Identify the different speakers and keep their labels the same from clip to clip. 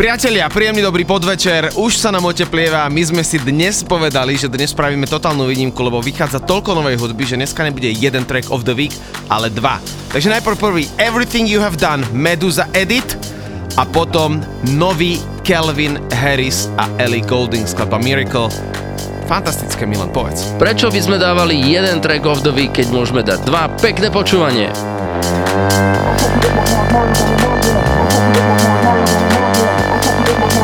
Speaker 1: Priatelia, príjemný dobrý podvečer, už sa nám oteplieva, my sme si dnes povedali, že dnes spravíme totálnu výnimku, lebo vychádza toľko novej hudby, že dneska nebude jeden track of the week, ale dva. Takže najprv prvý Everything You Have Done, Medusa Edit a potom nový Kelvin Harris a Ellie Goulding skladba Miracle. Fantastické, Milan, povedz.
Speaker 2: Prečo by sme dávali jeden track of the week, keď môžeme dať dva? Pekné počúvanie.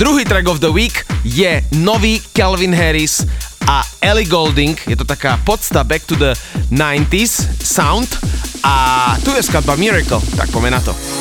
Speaker 1: Druhý track of the week je nový Calvin Harris a Ellie Golding. Je to taká podsta back to the 90s sound a tu je skladba Miracle, tak poďme na to.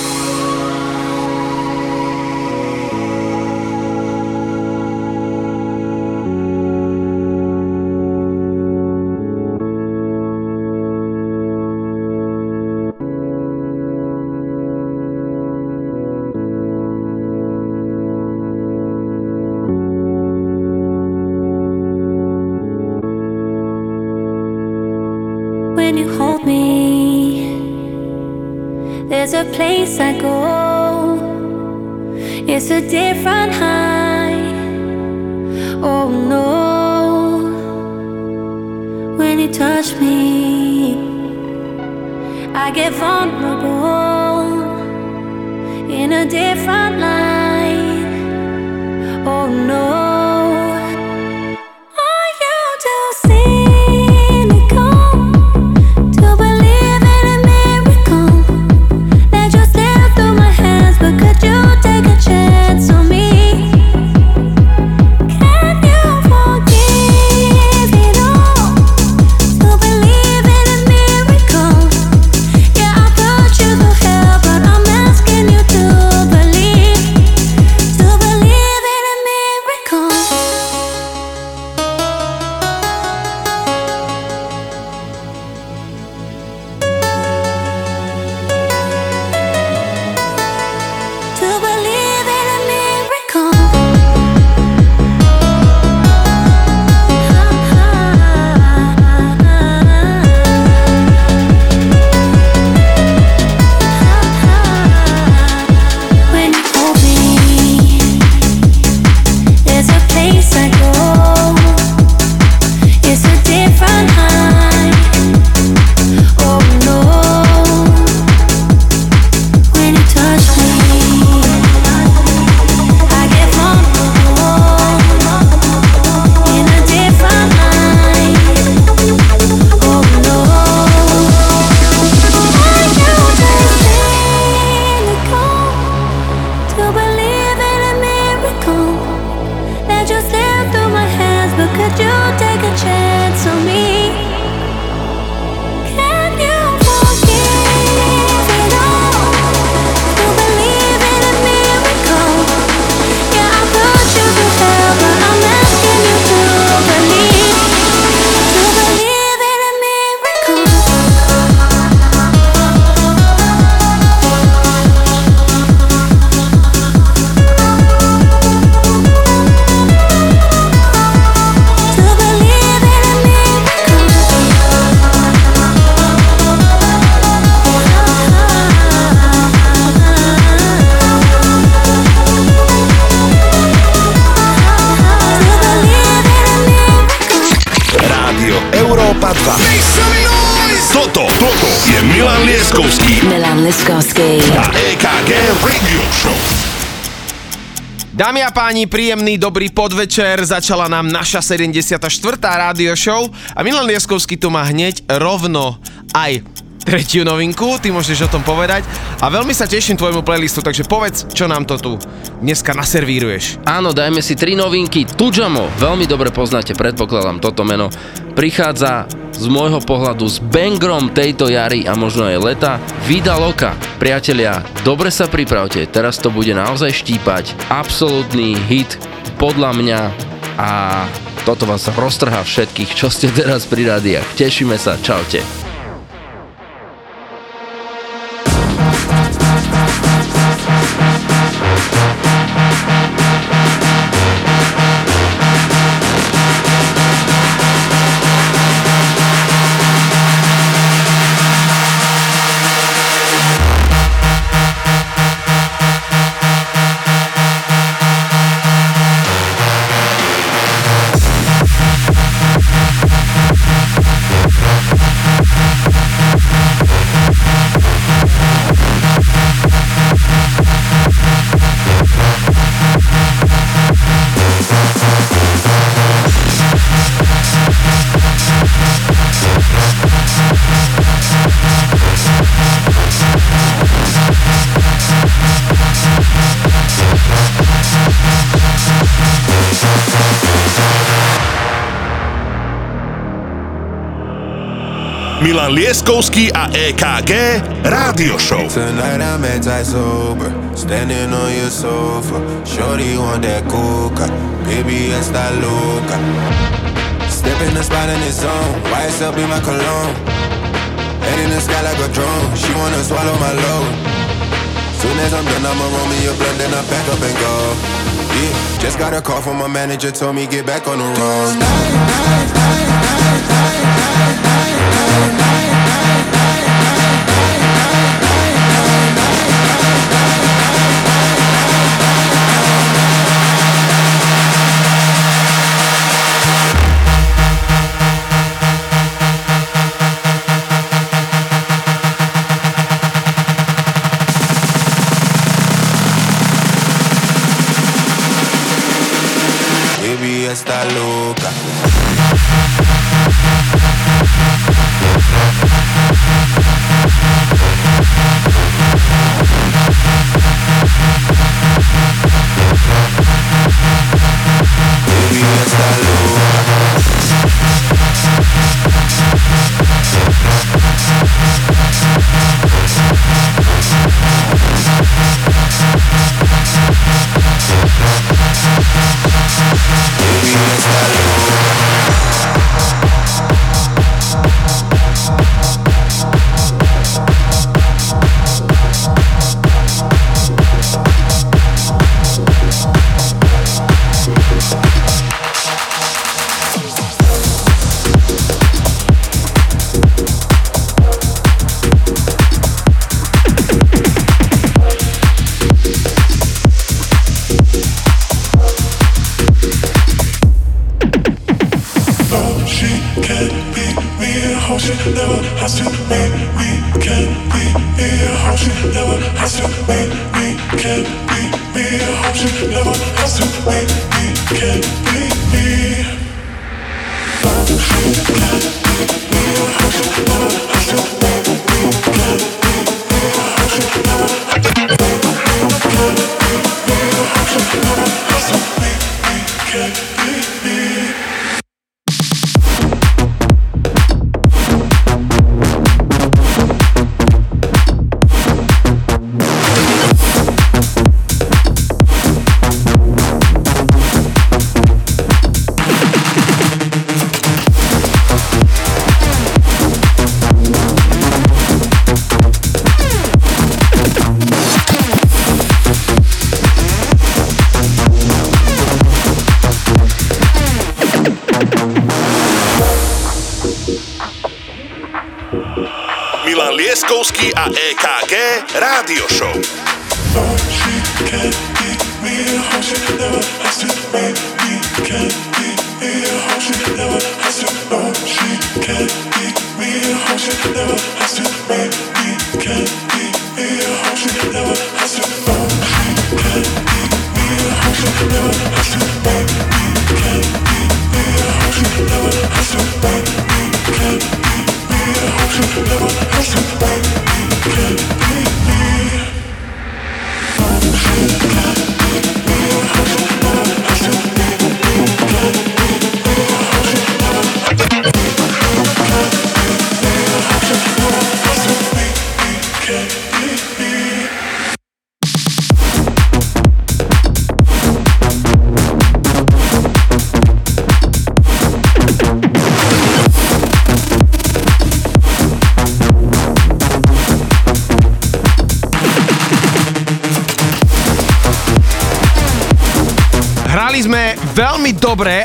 Speaker 1: Páni, príjemný dobrý podvečer. Začala nám naša 74. rádio show a Milan Lieskovský tu má hneď rovno aj tretiu novinku, ty môžeš o tom povedať a veľmi sa teším tvojmu playlistu, takže povedz, čo nám to tu dneska naservíruješ.
Speaker 2: Áno, dajme si tri novinky. Tujamo, veľmi dobre poznáte, predpokladám toto meno. Prichádza z môjho pohľadu s bangrom tejto jary a možno aj leta. Vida Loka. Priatelia, dobre sa pripravte, teraz to bude naozaj štípať. Absolutný hit podľa mňa a toto vás roztrhá všetkých, čo ste teraz pri rádiách. Tešíme sa, čaute.
Speaker 3: Milan Lieskovský a EKG Rádio Show.
Speaker 4: Tonight I'm anti-sober, standing on your sofa. Shorty want that coca, baby loca. Step in the spot in my cologne. Head in the sky like a drone, she wanna swallow my load. Soon as I'm done, I'ma roll me a blunt, then I pack up and go. Yeah, just got a call from my manager, told me get back on the road.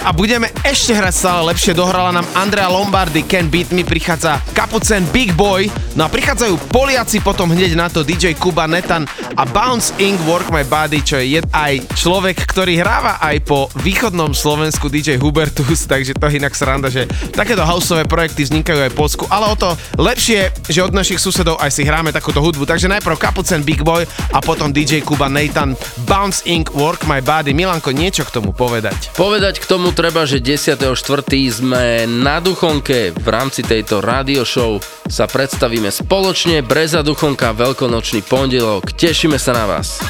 Speaker 5: A
Speaker 1: budeme ešte hrať stále lepšie. Dohrala nám Andrea Lombardi, Can Beat Me, prichádza Kapucen Big Boy, no a prichádzajú Poliaci potom hneď na to DJ Kuba Netan a Bounce Inc. Work My Body, čo je aj človek, ktorý hráva aj po východnom Slovensku DJ Hubertus, takže to je inak sranda, že takéto houseové projekty vznikajú aj v Polsku, ale o to lepšie, že od našich susedov aj si hráme takúto hudbu. Takže najprv Kapucen Big Boy a potom DJ Kuba Nathan, Bounce Inc. Work My Body. Milanko, niečo k tomu povedať?
Speaker 6: Povedať k tomu treba, že 10.4. sme na Duchonke v rámci tejto radio show sa predstavíme spoločne Breza Duchonka Veľkonočný pondelok. Tešíme sa na vás.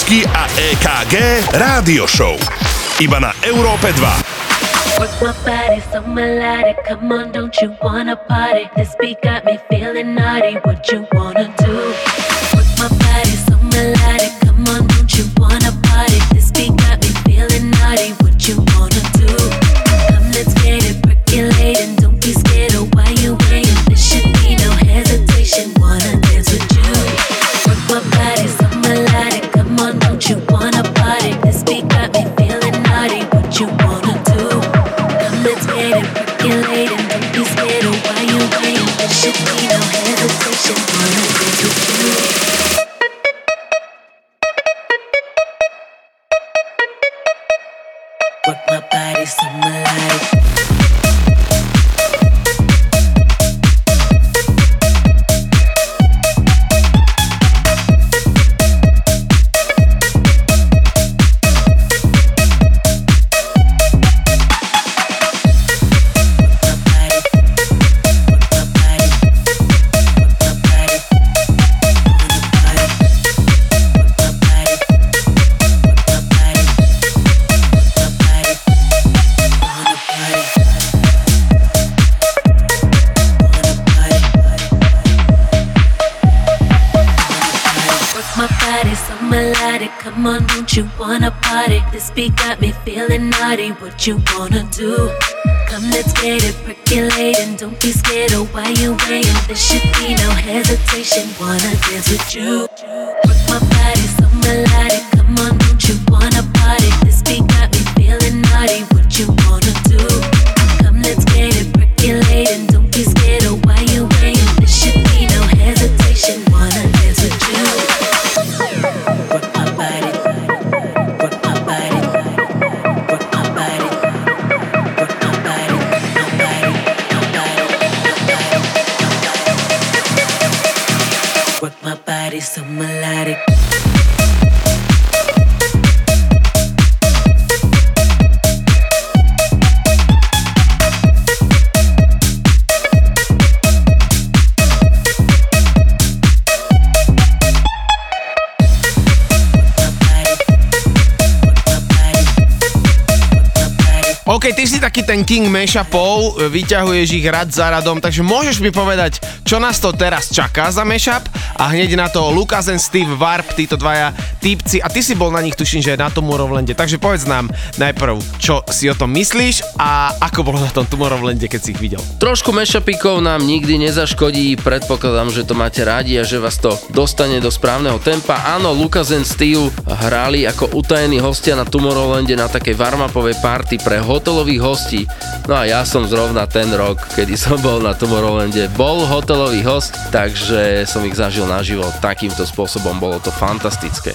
Speaker 3: Lieskovský a EKG Rádio Show. Iba na Európe 2.
Speaker 7: Work my body so melodic. Come on, don't you wanna party? This beat got me feeling naughty. What you wanna
Speaker 1: king mashupov, vyťahuješ ich rad za radom, takže môžeš mi povedať, čo nás to teraz čaká za mashup a hneď na to Lucas and Steve Warp, títo dvaja týpci a ty si bol na nich, tuším, že na Tomorrowlande, takže povedz nám najprv, čo si o tom myslíš a ako bolo na tom Tomorrowlande, keď si ich videl.
Speaker 2: Trošku mešapikov nám nikdy nezaškodí, predpokladám, že to máte rádi a že vás to dostane do správneho tempa. Áno, Lucas and Steve hrali ako utajení hostia na Tomorrowlande na takej warm-upovej party pre hotelových hostí. No a ja som zrovna ten rok, kedy som bol na Tomorrowlande, bol hotelový host, takže som ich zažil naživo takýmto spôsobom, bolo to fantastické.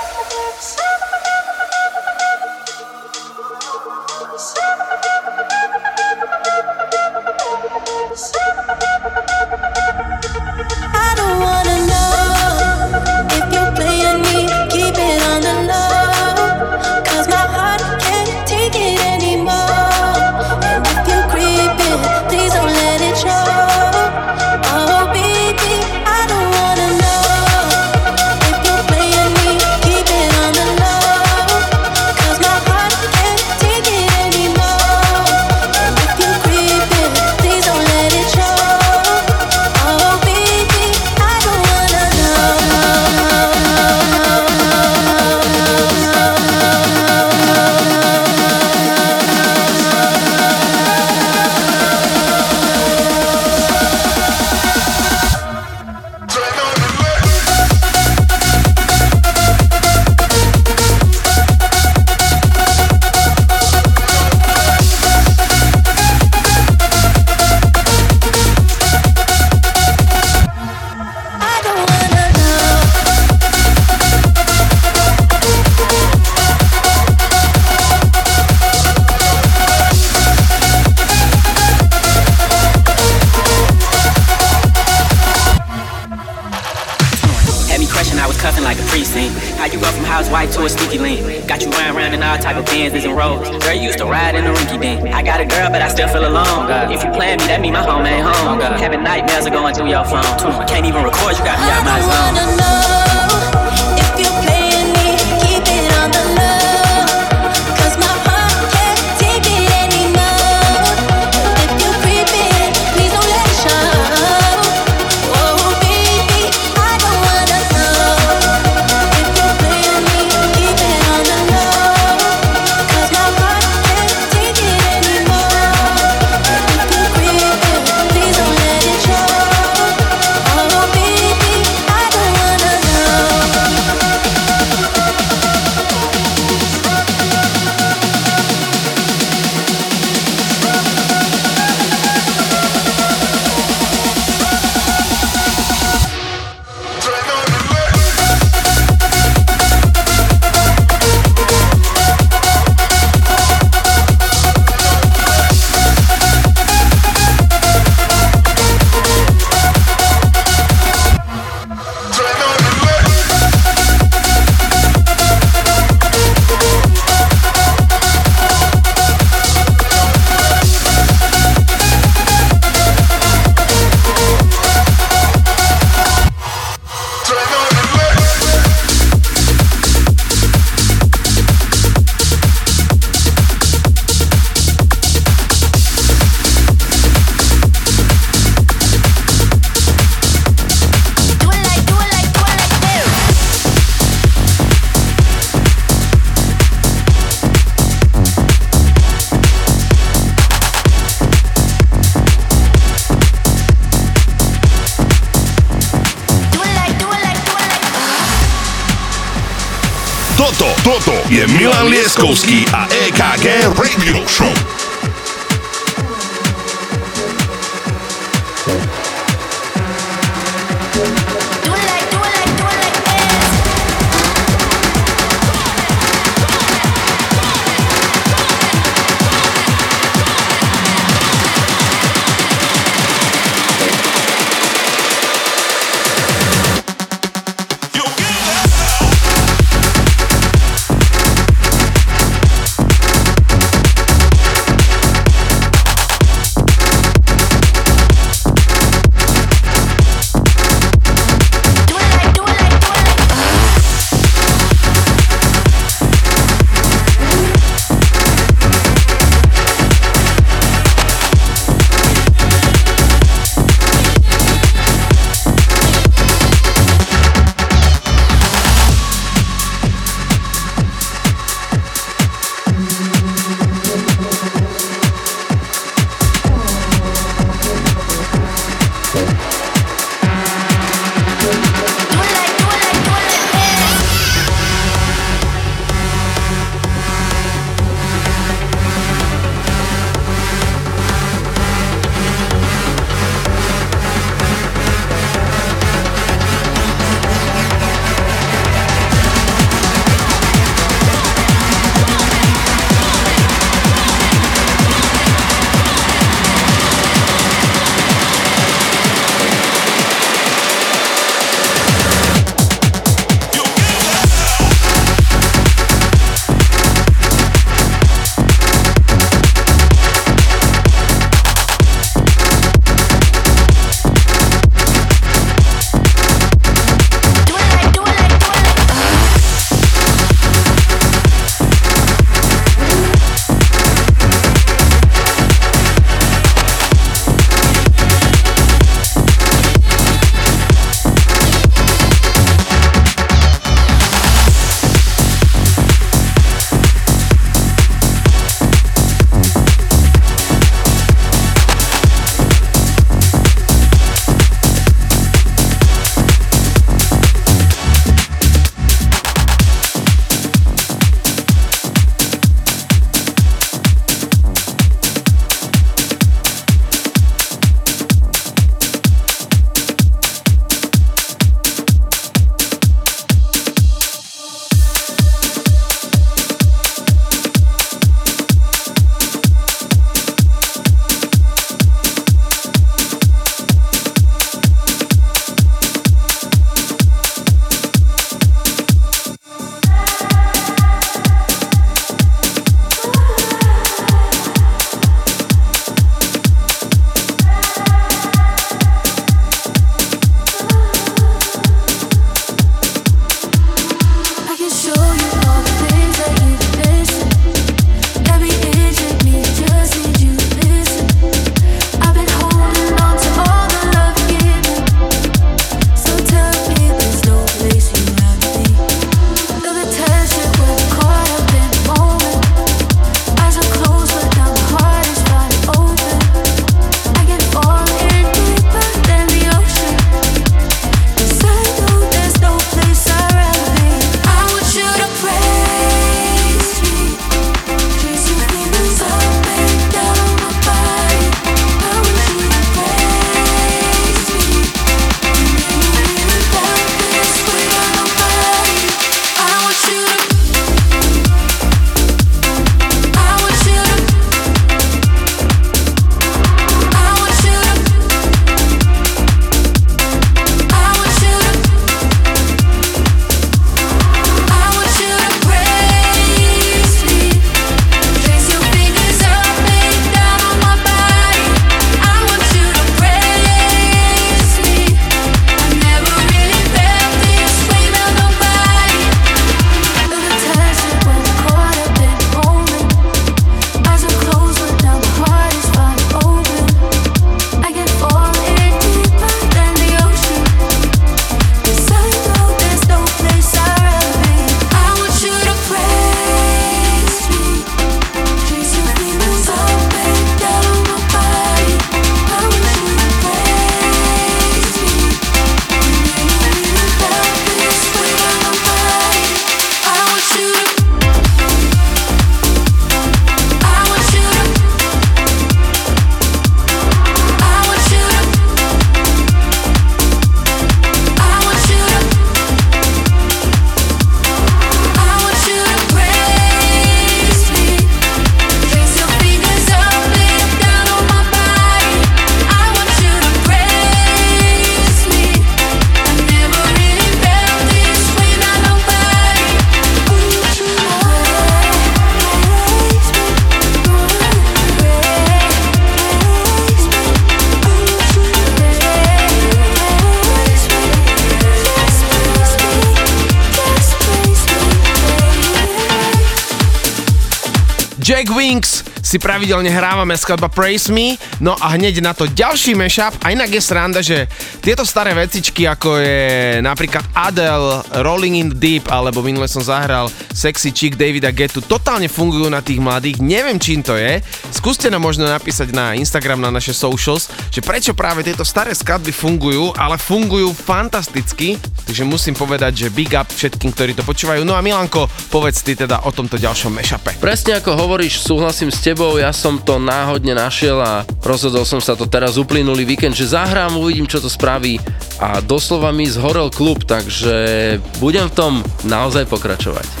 Speaker 1: Pravidelne hrávame skladba Praise Me, no a hneď na to ďalší mashup. A inak je sranda, že tieto staré vecičky ako je napríklad Adele, Rolling in the Deep alebo minule som zahral Sexy Chick Davida Getu, totálne fungujú na tých mladých, neviem čím to je, skúste nám možno napísať na Instagram, na naše socials, že prečo práve tieto staré skladby fungujú, ale fungujú fantasticky, takže musím povedať, že big up všetkým, ktorí to počúvajú. No a Milanko, povedz ty teda o tomto ďalšom mashupe.
Speaker 2: Presne ako hovoríš, súhlasím s tebou, ja som to náhodne našiel a rozhodol som sa to teraz uplynulý víkend, že zahrám, uvidím, čo to spraví a doslova mi zhorel klub, takže budem v tom naozaj pokračovať.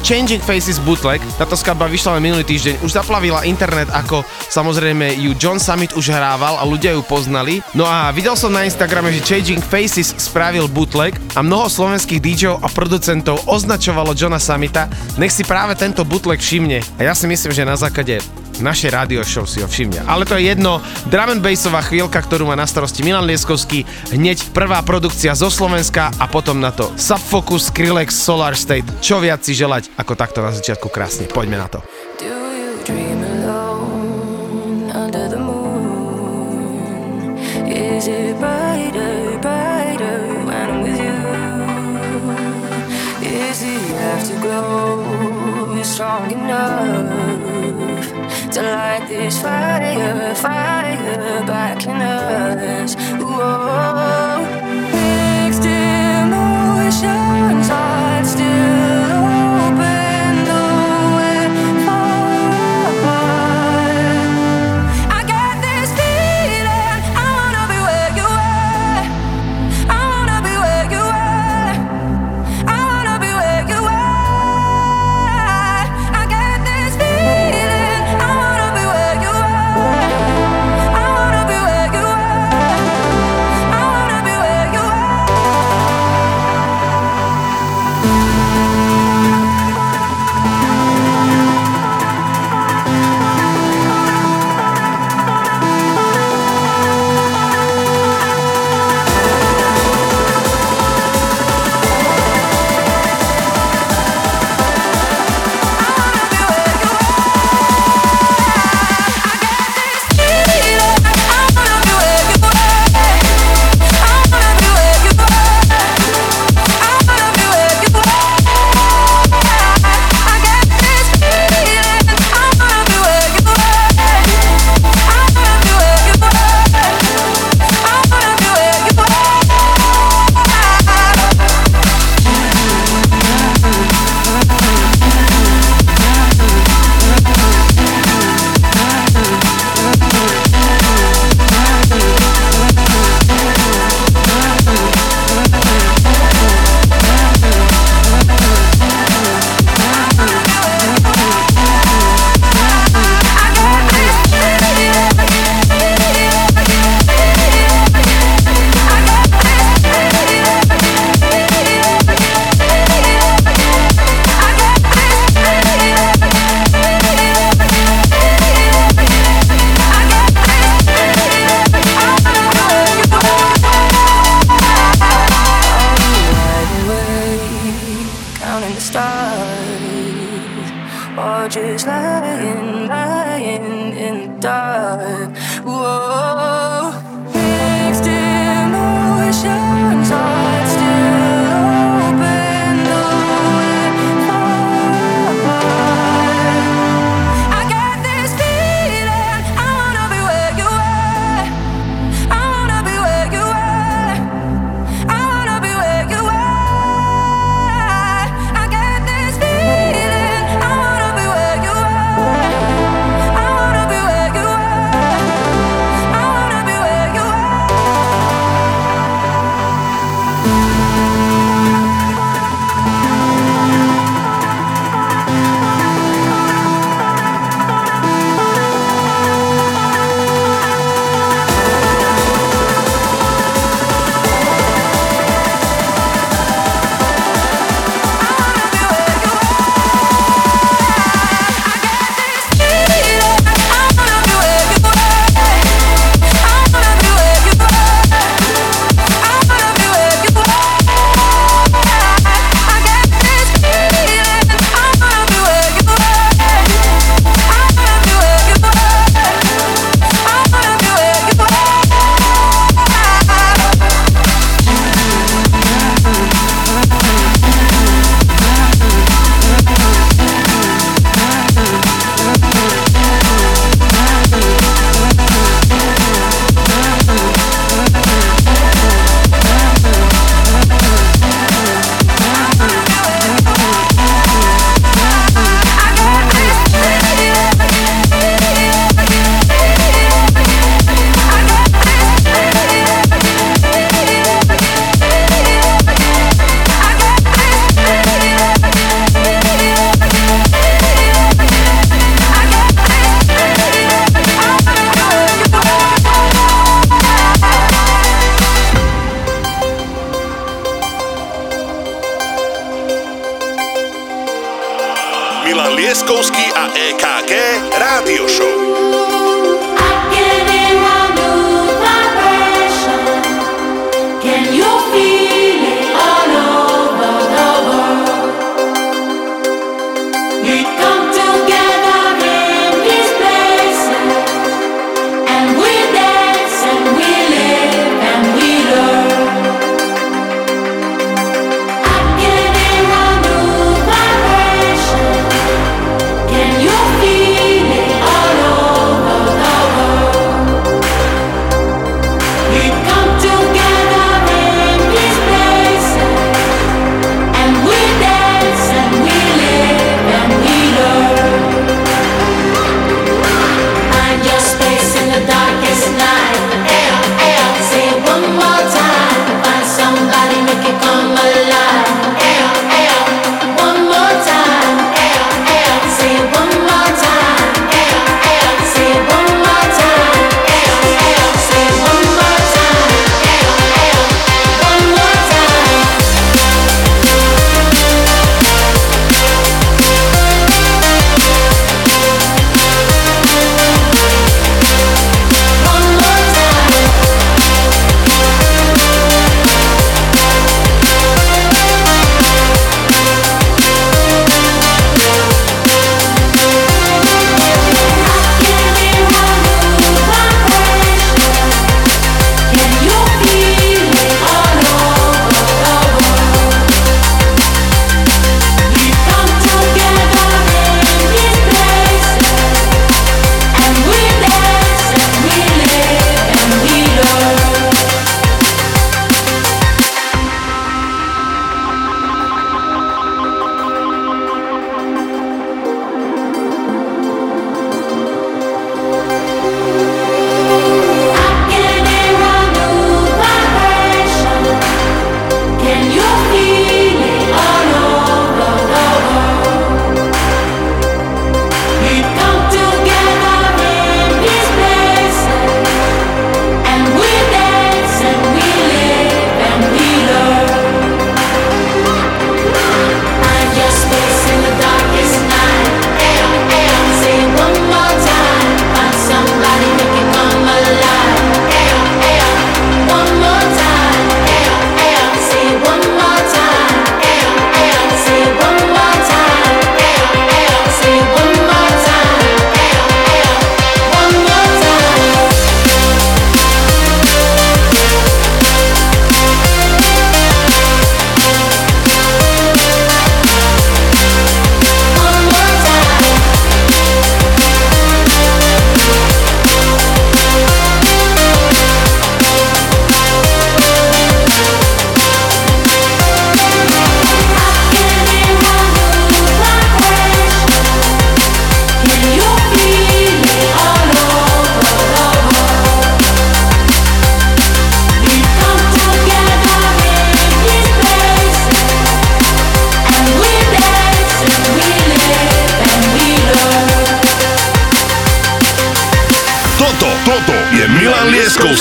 Speaker 1: Changing Faces Bootleg. Táto skladba vyšla len minulý týždeň. Už zaplavila internet, ako samozrejme ju John Summit už hrával a ľudia ju poznali. No a videl som na Instagrame, že Changing Faces spravil bootleg a mnoho slovenských DJov a producentov označovalo Johna Summita, nech si práve tento bootleg všimne. A ja si myslím, že na základe našej radio show si ho všimne. Ale to je jedno, drum and bassová chvíľka, ktorú má na starosti Milan Lieskovský, hneď prvá produkcia zo Slovenska a potom na to Subfocus, Skrillex, Solar State. Čo viac si želať ako takto na začiatku krásne. Poďme na to.
Speaker 8: Strong enough to light this fire, fire back in us? Whoa.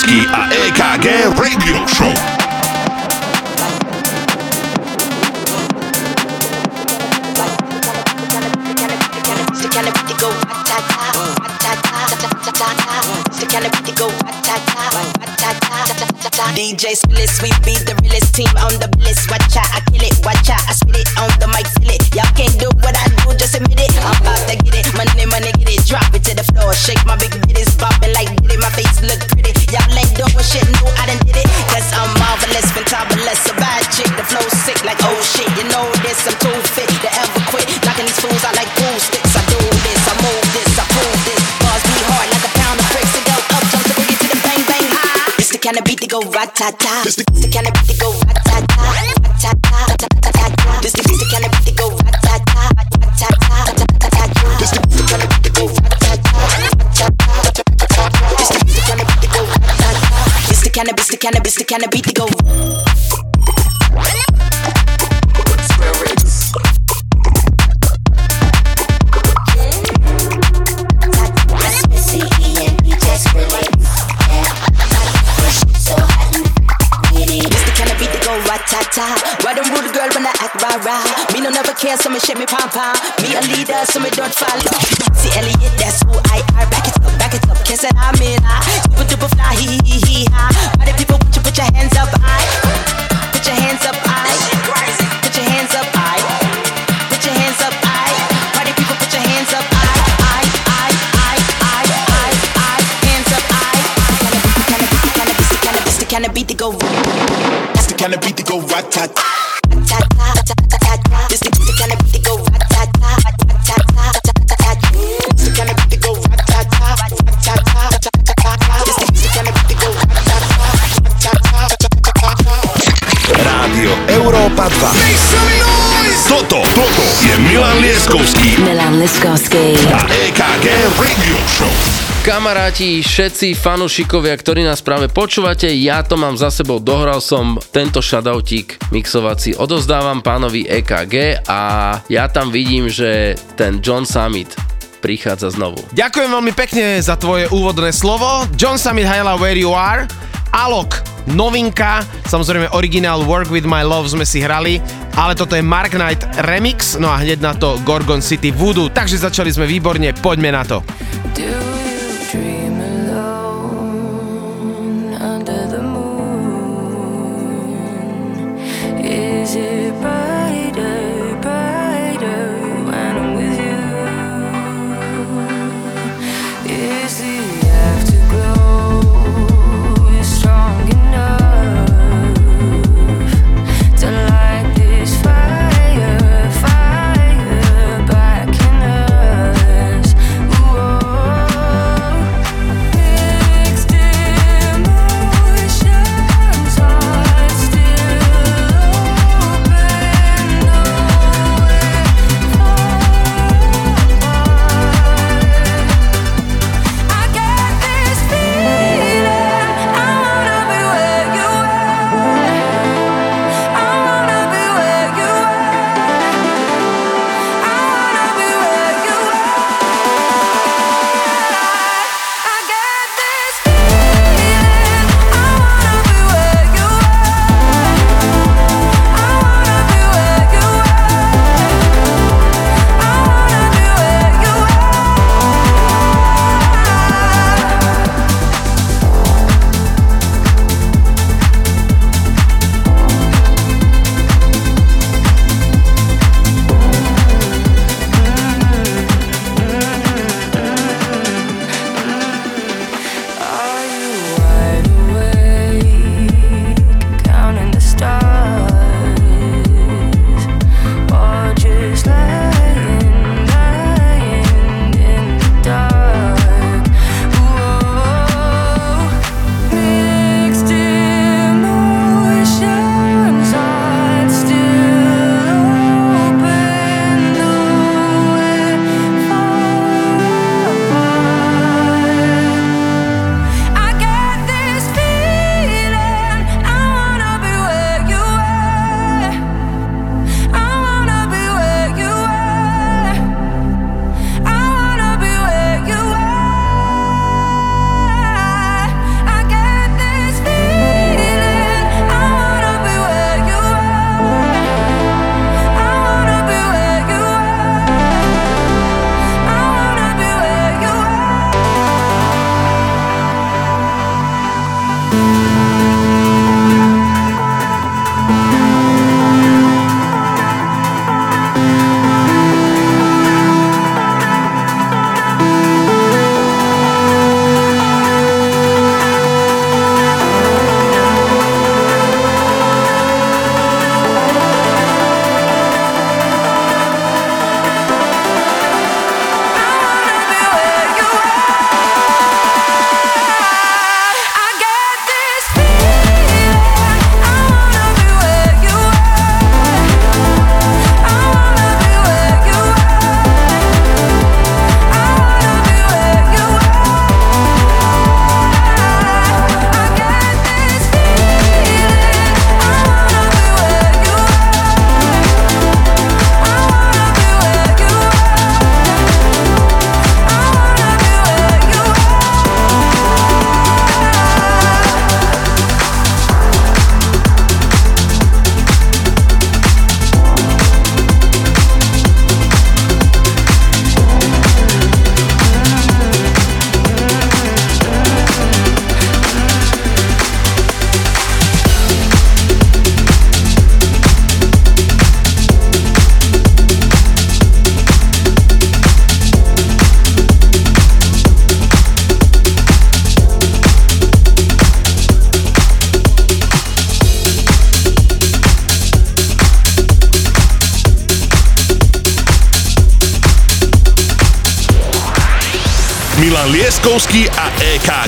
Speaker 8: Ski ratata. This the
Speaker 9: kind of beat that go ratata, ratata, ratata. This the beat kind of beat that go ratata, ratata, ratata. This the beat kind of beat that go ratata, ratata, ratata. This the beat that kind of beat that go ratata. This the kind of beat that go ratata. Care, so me shake me pom pom. Me a leader, so me don't follow. See Elliot, that's who I are. Back it up, back it up, can't say I'm in. Super duper fly, hee hee hee the people want you put your hands up, I. Put your hands up, I. Put your hands up, I. Put your hands up, I. The people put your hands up, I. I, I, I, I, I, I. Hands up, I. Cannabis, cannabis, the cannabis, beat to go.
Speaker 3: That's the kind of beat to go rat tat.
Speaker 9: This
Speaker 3: Milan Lieskovský
Speaker 10: Milan Liskovsky.
Speaker 3: a EKG Radio Show.
Speaker 2: Kamaráti, všetci fanúšikovia, ktorí nás práve počúvate, ja to mám za sebou, dohral som tento shoutoutík mixovací, odozdávam pánovi EKG a ja tam vidím, že ten John Summit prichádza znovu.
Speaker 8: Ďakujem veľmi pekne za tvoje úvodné slovo. John Summit Hyla Where You Are. Alok, novinka, samozrejme originál Work With My Love sme si hrali, ale toto je Mark Knight remix, no a hneď na to Gorgon City Voodoo, takže začali sme výborne, poďme na to.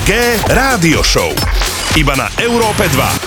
Speaker 11: EKG Rádio Show. Iba na Európe 2.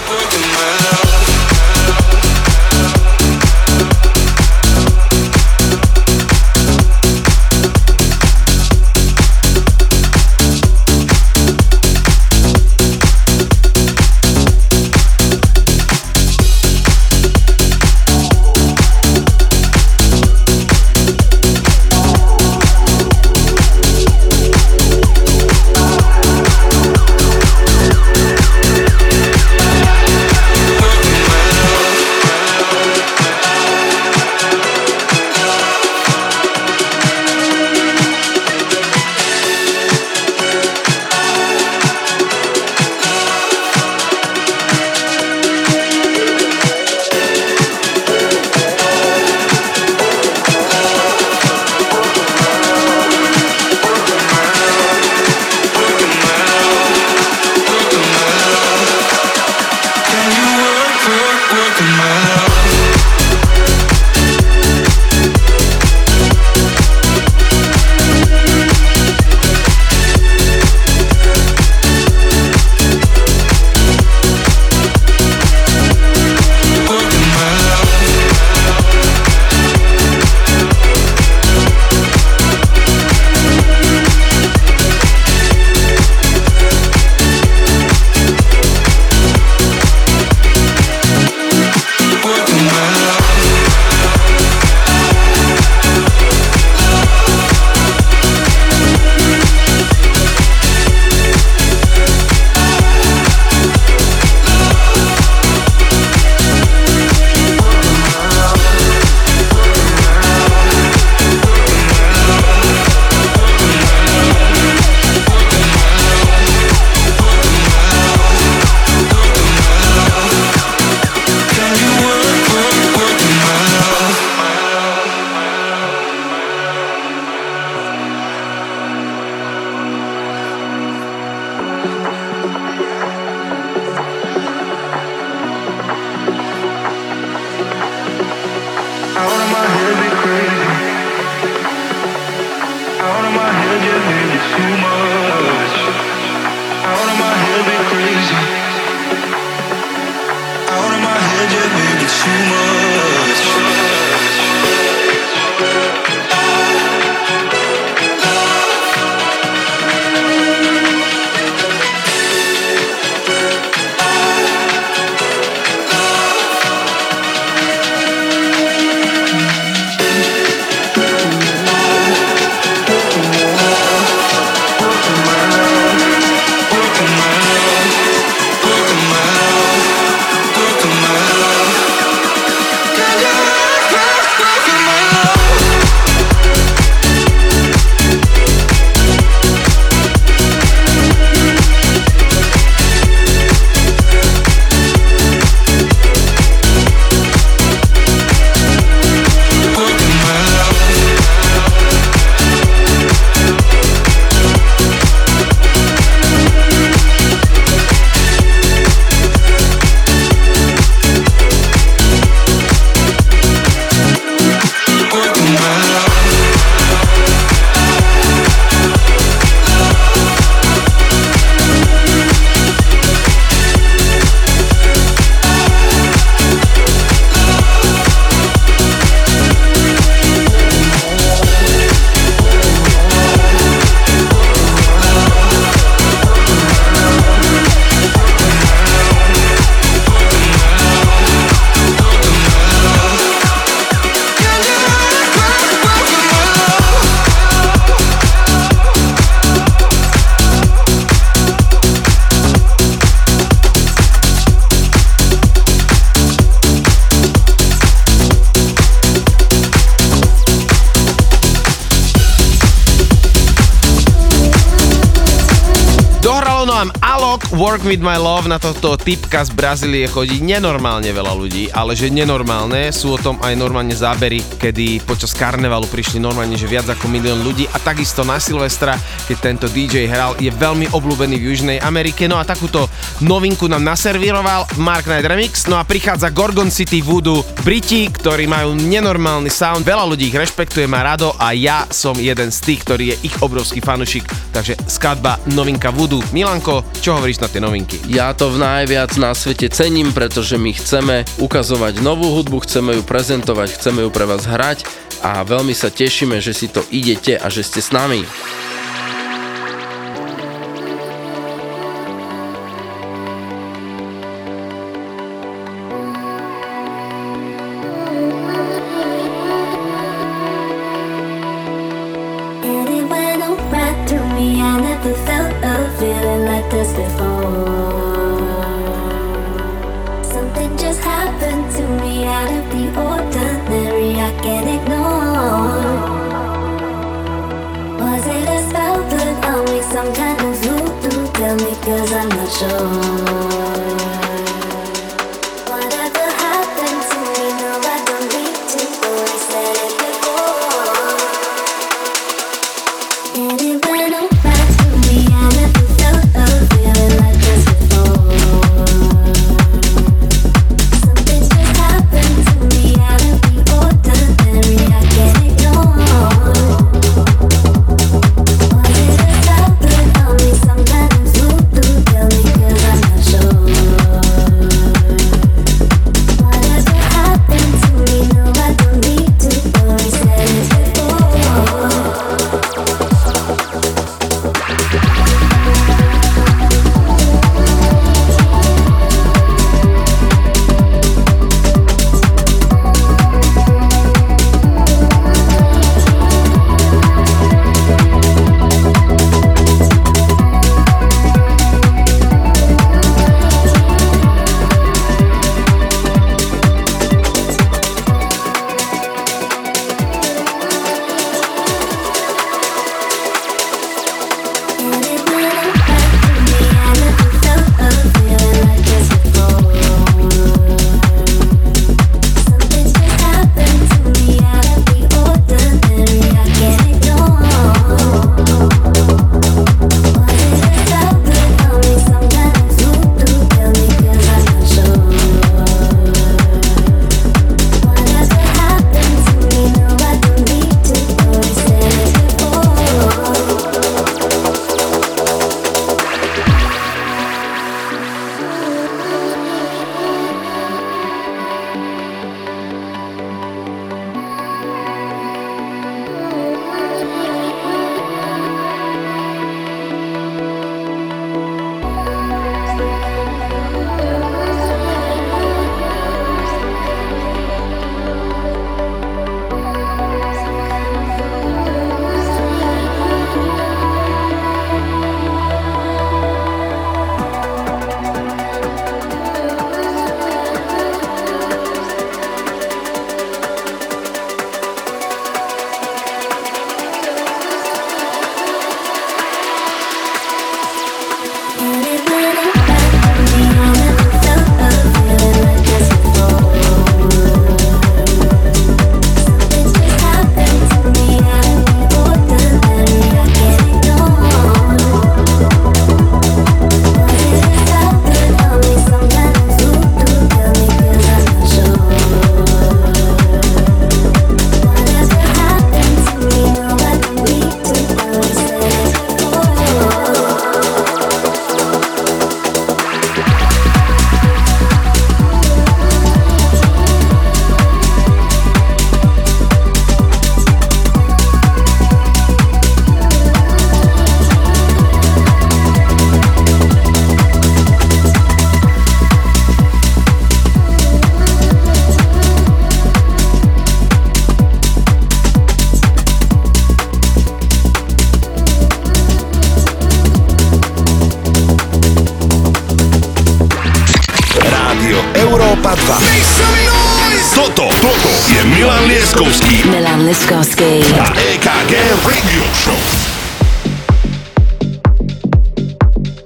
Speaker 1: With My Love na toto typka z Brazílie chodí nenormálne veľa ľudí, ale že nenormálne, sú o tom aj normálne zábery, kedy počas karnevalu prišli normálne, že viac ako milión ľudí a takisto na Silvestra, keď tento DJ hral, je veľmi obľúbený v Južnej Amerike. No a takúto novinku nám naservíroval Mark Knight Remix, no a prichádza Gorgon City Voodoo, Briti, ktorí majú nenormálny sound, veľa ľudí ich rešpektuje, má rado a ja som jeden z tých, ktorý je ich obrovský fanušik, takže skladba novinka Voodoo. Milanko, čo hovoríš na tie novinky?
Speaker 6: Ja to v najviac na svete cením, pretože my chceme ukazovať novú hudbu, chceme ju prezentovať, chceme ju pre vás hrať a veľmi sa tešíme, že si to idete a že ste s nami.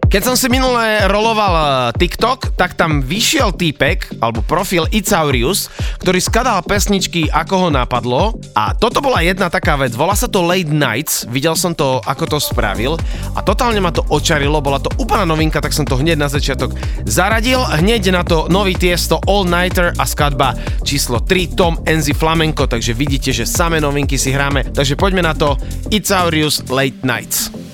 Speaker 12: Keď som si minule roloval eh, TikTok, tak tam vyšiel týpek, alebo profil Icaurius, ktorý skadal pesničky, ako ho napadlo. A toto bola jedna taká vec, volá sa to Late Nights, videl som to, ako to spravil a totálne ma to očarilo, bola to úplná novinka, tak som to hneď na začiatok zaradil. Hneď na to nový tiesto All Nighter a skadba číslo 3 Tom Enzi Flamenco, takže vidíte, že samé novinky si hráme. Takže poďme na to Icaurius Late Nights.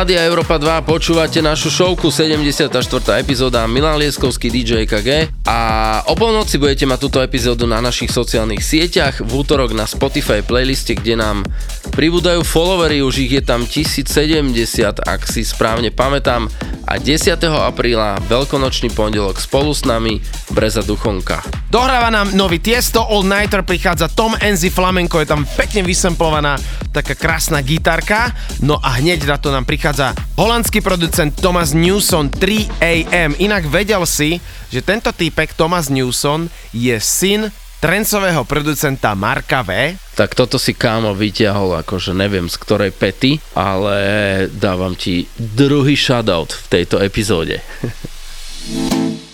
Speaker 13: Rádia Európa 2 počúvate našu showku 74. epizóda Milan Lieskovský DJ KG a o polnoci budete mať túto epizódu na našich sociálnych sieťach, v útorok na Spotify playliste, kde nám pribúdajú followery, už ich je tam 1070, ak si správne pamätám a 10. apríla veľkonočný pondelok spolu s nami Breza Duchonka.
Speaker 1: Dohráva nám nový Tiesto, All Nighter, prichádza Tom Enzi Flamenco, je tam pekne vysemplovaná taká krásna gitarka, no a hneď na to nám prichádza holandský producent Thomas Newson 3AM. Inak vedel si, že tento týpek Thomas Newson je syn trencového producenta Marka V.
Speaker 13: Tak toto si kámo vyťahol, akože neviem z ktorej pety, ale dávam ti druhý shoutout v tejto epizóde.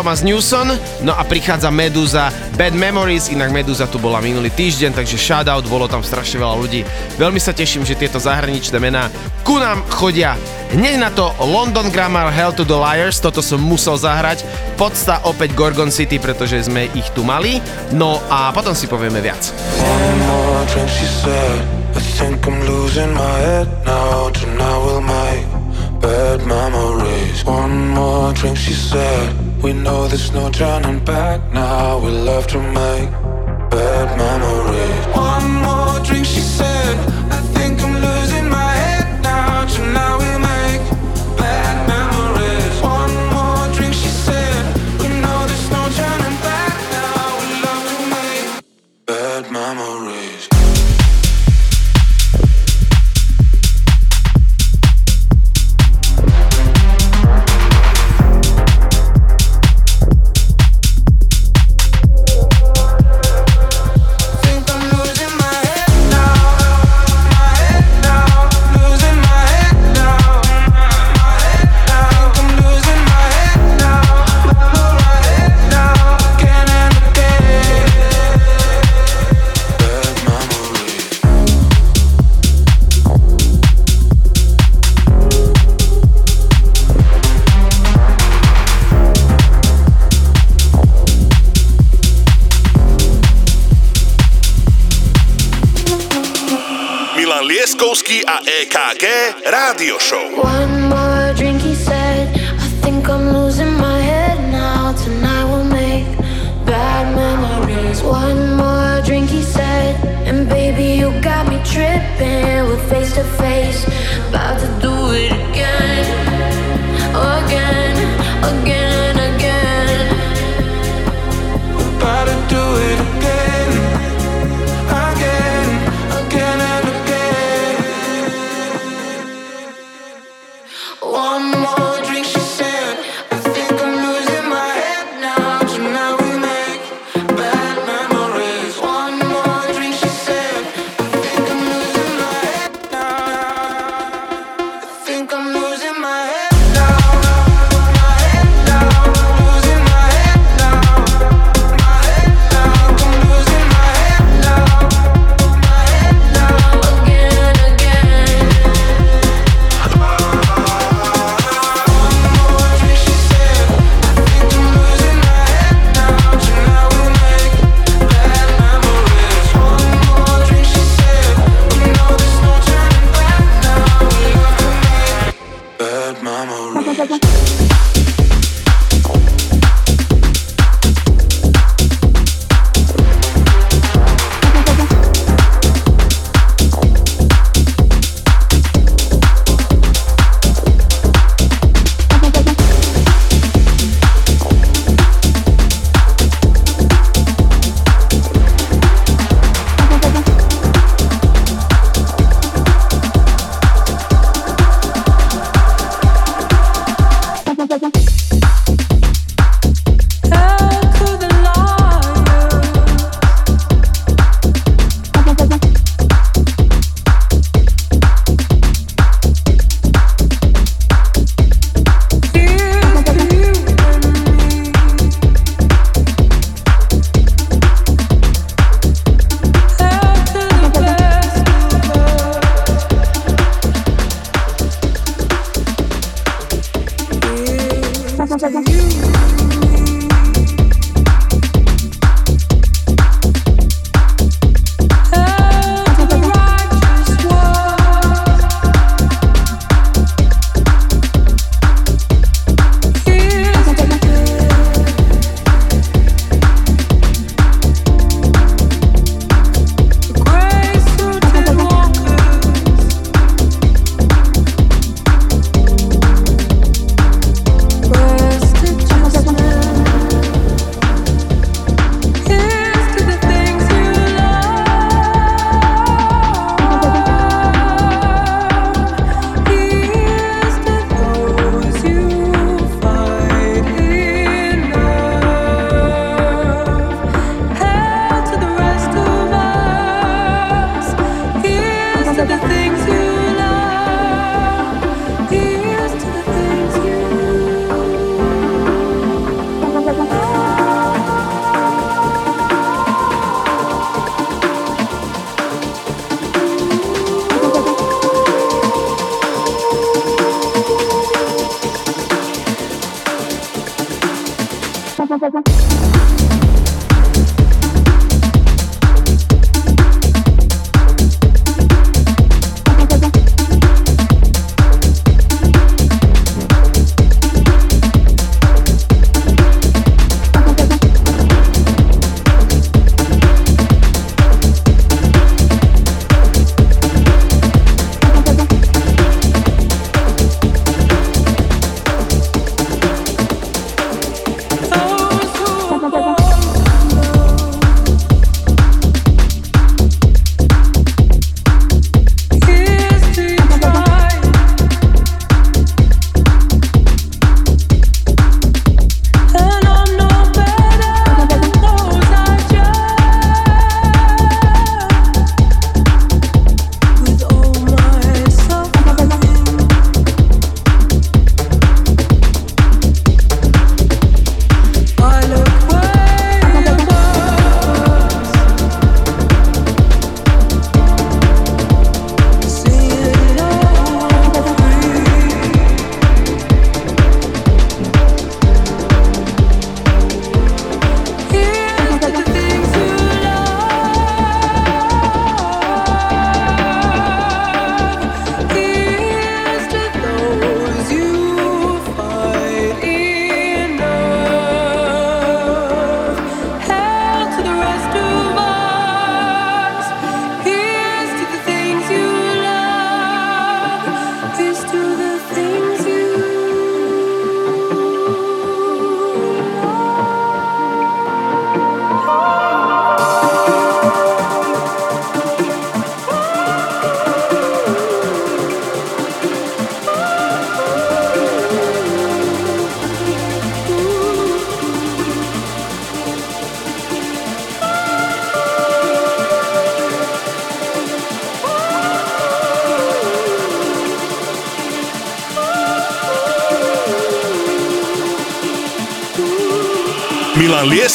Speaker 1: Thomas Newson, no a prichádza Meduza Bad Memories, inak Meduza tu bola minulý týždeň, takže shoutout, bolo tam strašne veľa ľudí. Veľmi sa teším, že tieto zahraničné mená ku nám chodia Hneď na to London Grammar Hell to the Liars, toto som musel zahrať. Podsta opäť Gorgon City, pretože sme ich tu mali. No a potom si povieme viac.
Speaker 11: Bad memories. One more drink, she said. We know there's no turning back now. We love to make bad memories. One more drink, she said.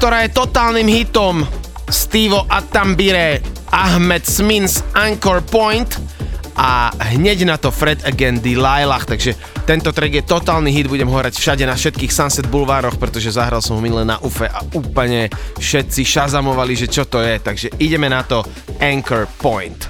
Speaker 1: Ktorá je totálnym hitom. Stevo Atambire, Ahmed Smins Anchor Point a hneď na to Fred Again Delilah, takže tento track je totálny hit, budem ho hrať všade na všetkých Sunset Bulvároch, pretože zahral som ho minule na UFE a úplne všetci šazamovali, že čo to je, takže ideme na to Anchor Point.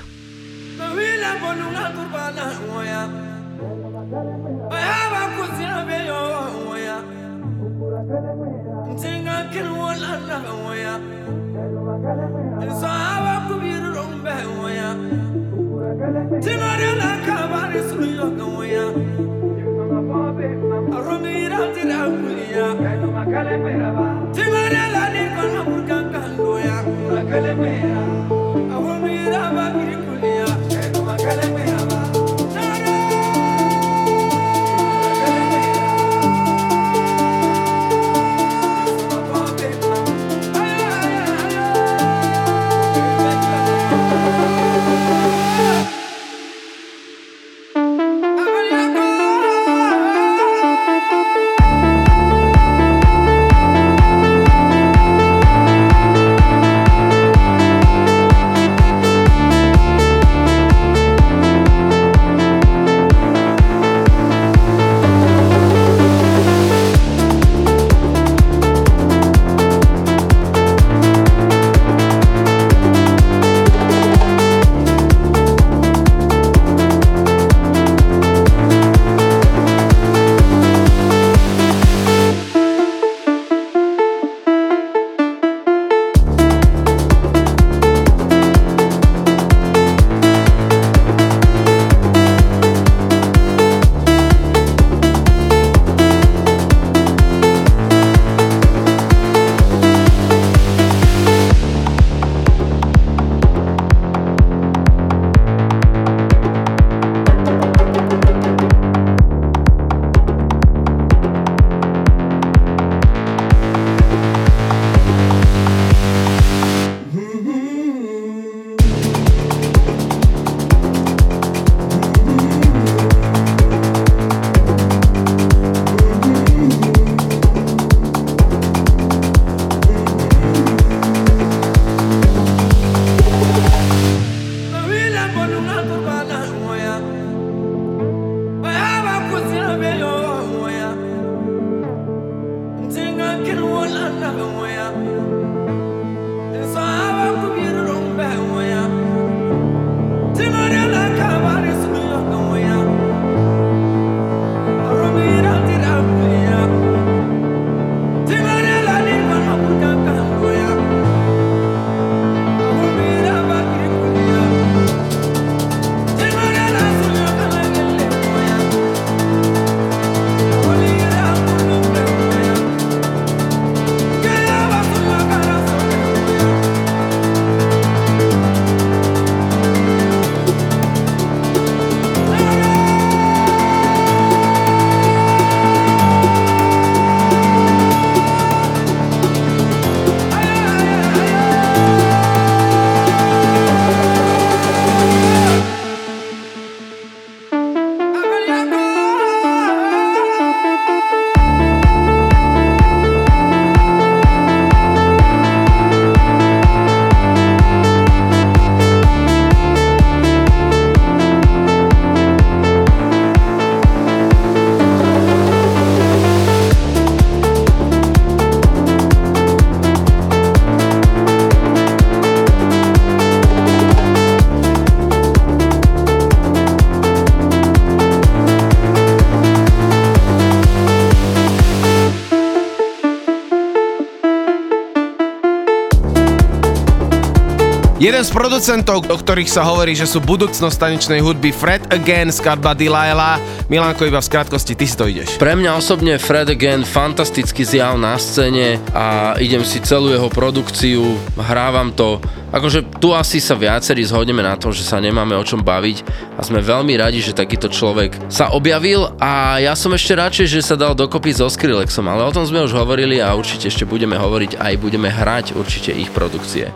Speaker 1: Jeden z producentov, o ktorých sa hovorí, že sú budúcnosť tanečnej hudby Fred Again, skladba Delilah. Milanko, iba v skratkosti, ty si to ideš.
Speaker 14: Pre mňa osobne Fred Again fantastický zjav na scéne a idem si celú jeho produkciu, hrávam to. Akože tu asi sa viacerí zhodneme na tom, že sa nemáme o čom baviť a sme veľmi radi, že takýto človek sa objavil a ja som ešte radšej, že sa dal dokopy so Skrillexom, ale o tom sme už hovorili a určite ešte budeme hovoriť aj budeme hrať určite ich produkcie.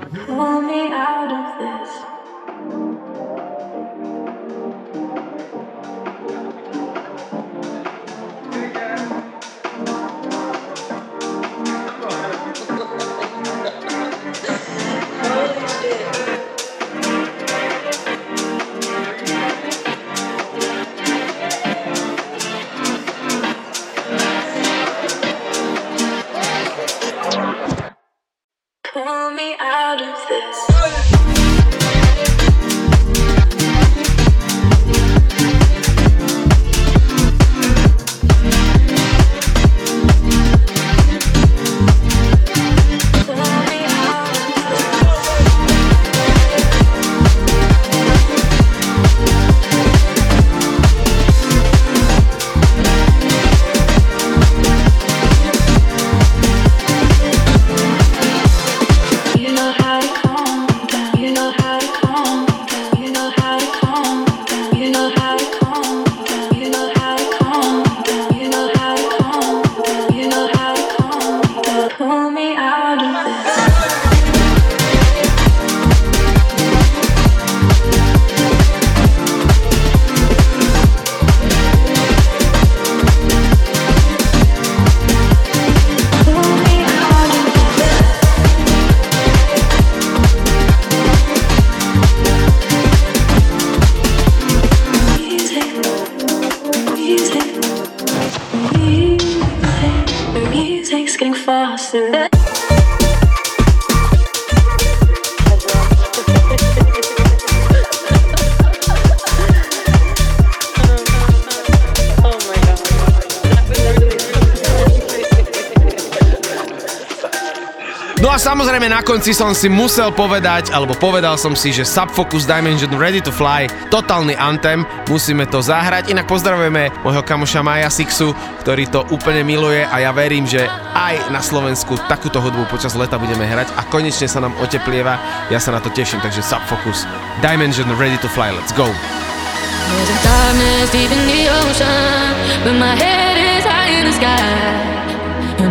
Speaker 1: Konci som si musel povedať, alebo povedal som si, že Subfocus Dimension Ready to Fly, totálny anthem, musíme to zahrať. Inak pozdravujeme môjho kamoša Maja Sixu, ktorý to úplne miluje a ja verím, že aj na Slovensku takúto hudbu počas leta budeme hrať a konečne sa nám oteplieva. Ja sa na to teším, takže Subfocus Dimension Ready to Fly, let's go.
Speaker 15: There's a darkness deep in the ocean, but my head is high in the sky.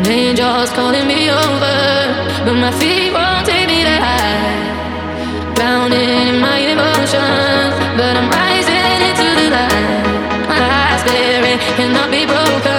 Speaker 15: An angel's calling me over, but my feet won't take me that high. Drowning in my emotions, but I'm rising into the light. My spirit cannot be broken.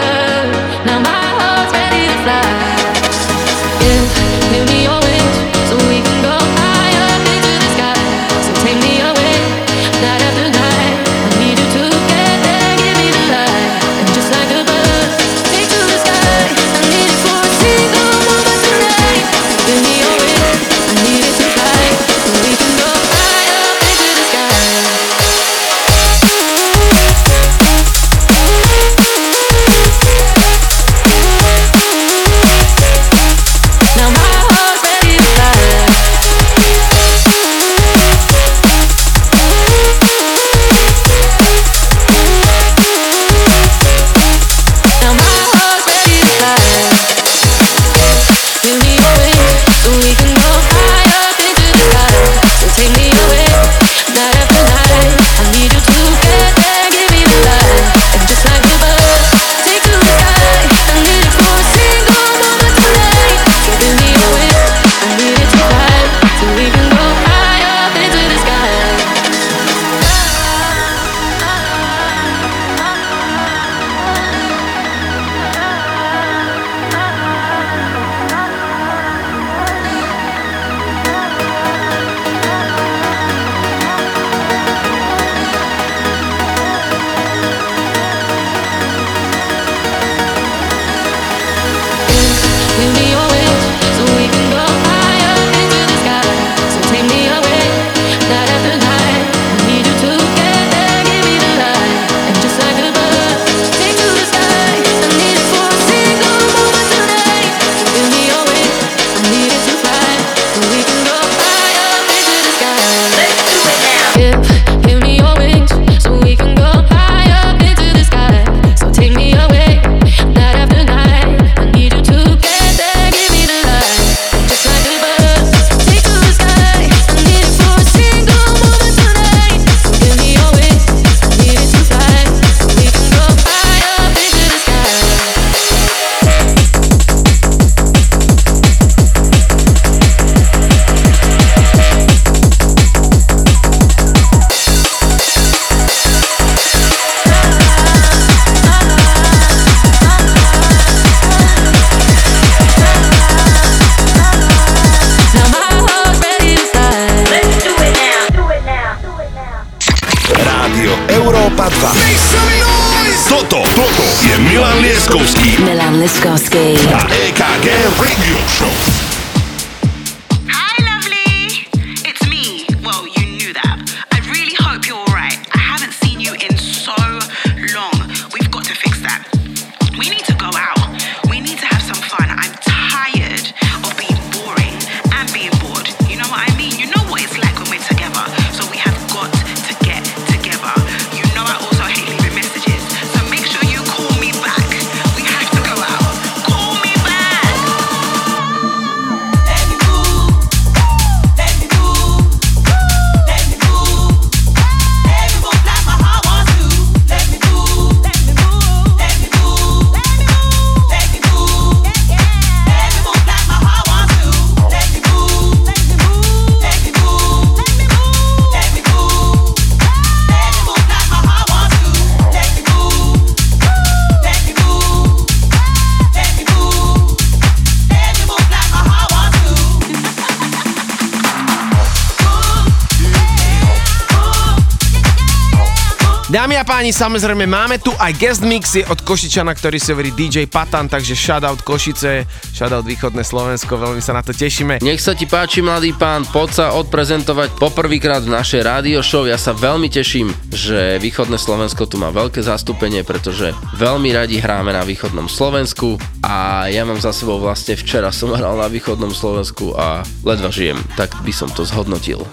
Speaker 1: chalani, samozrejme máme tu aj guest mixy od Košičana, ktorý si verí DJ Patan, takže shoutout Košice, shoutout Východné Slovensko, veľmi sa na to tešíme.
Speaker 16: Nech sa ti páči, mladý pán, poď sa odprezentovať poprvýkrát v našej rádio show. Ja sa veľmi teším, že Východné Slovensko tu má veľké zastúpenie, pretože veľmi radi hráme na Východnom Slovensku a ja mám za sebou vlastne včera som hral na Východnom Slovensku a ledva žijem, tak by som to zhodnotil.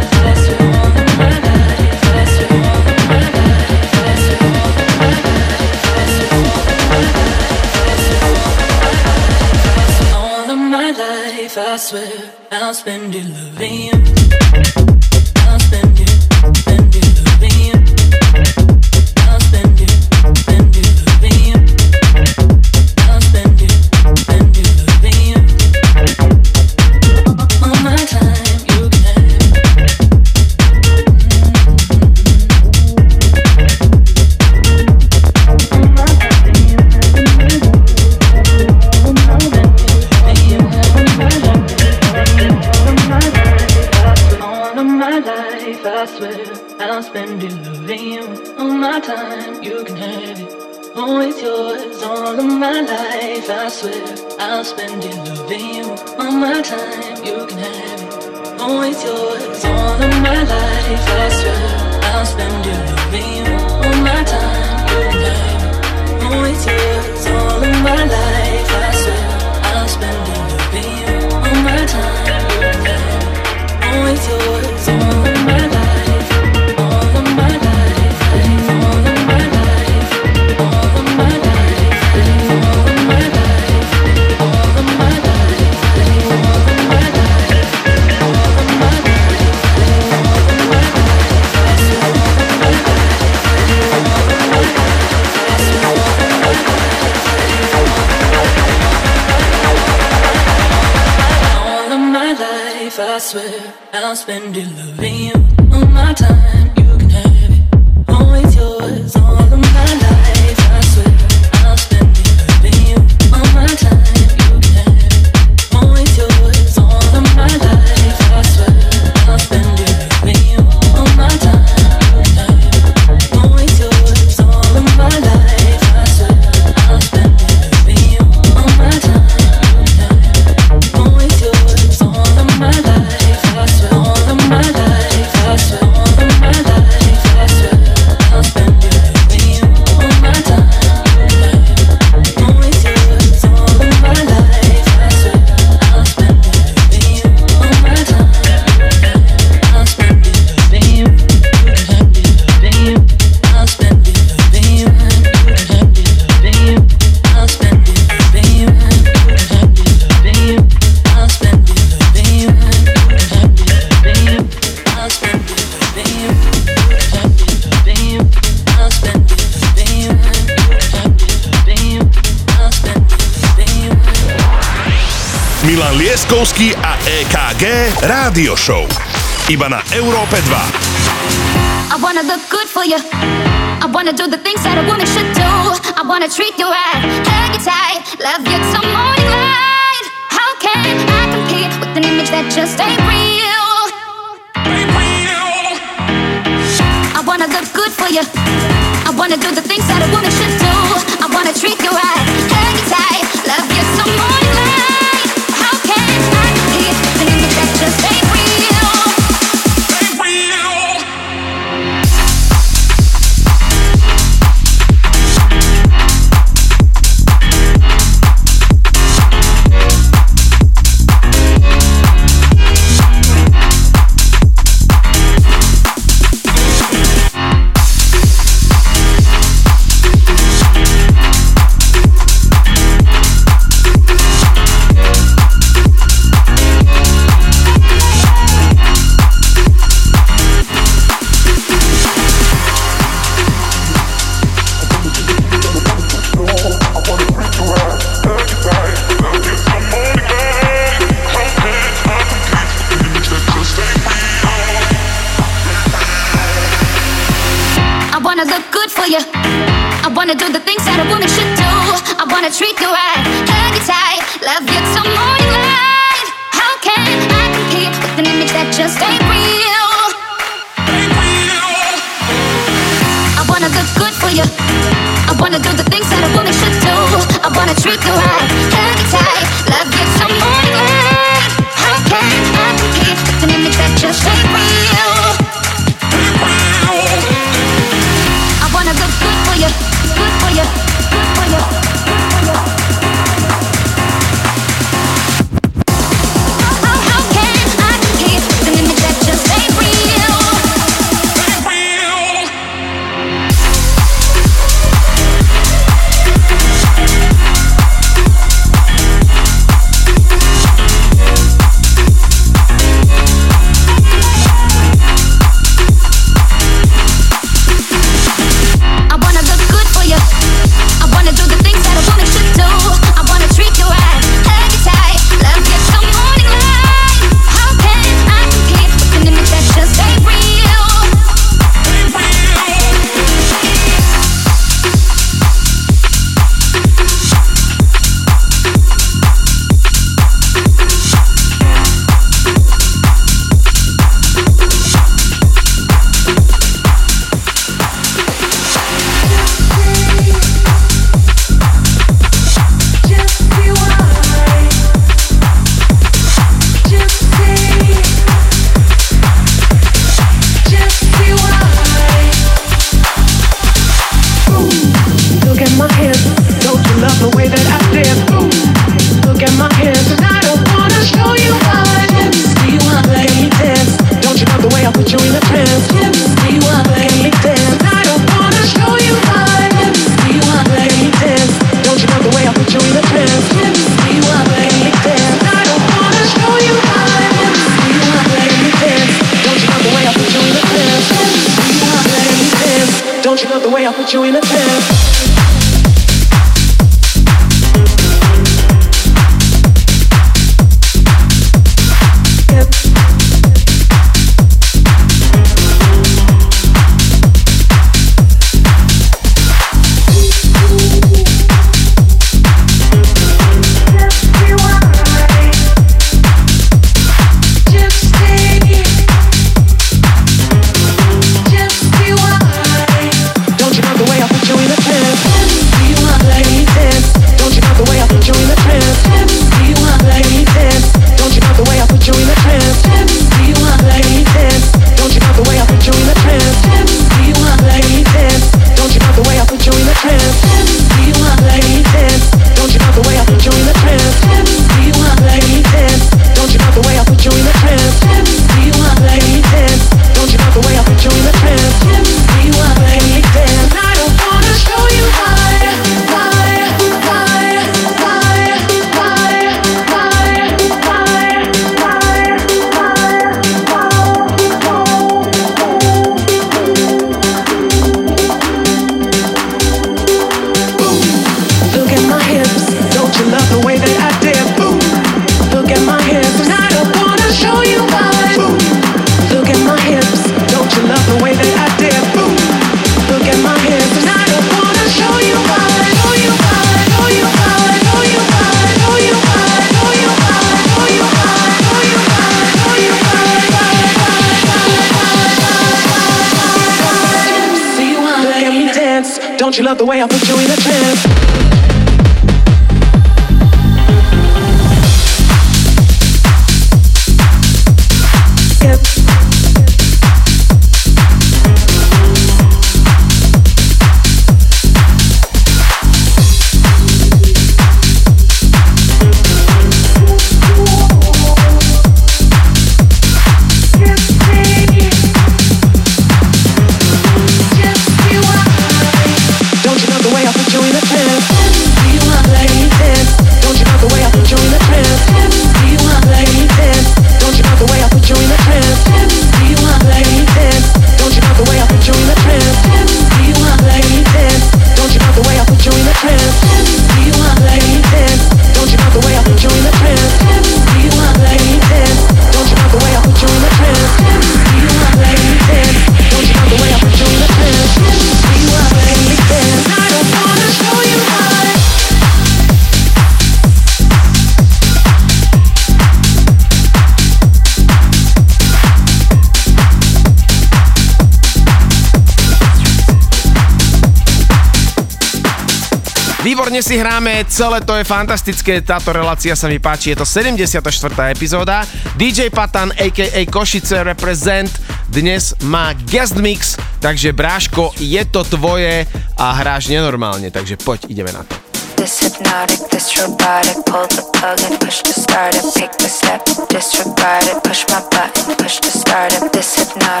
Speaker 1: si hráme, celé to je fantastické, táto relácia sa mi páči, je to 74. epizóda. DJ Patan, a.k.a. Košice Represent, dnes má guest mix, takže Bráško, je to tvoje a hráš nenormálne, takže poď, ideme na to.
Speaker 17: This hypnotic, this robotic, pull the plug and push to start it, pick the step, disregard it, push my button, push to start it, this hypnotic.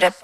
Speaker 17: started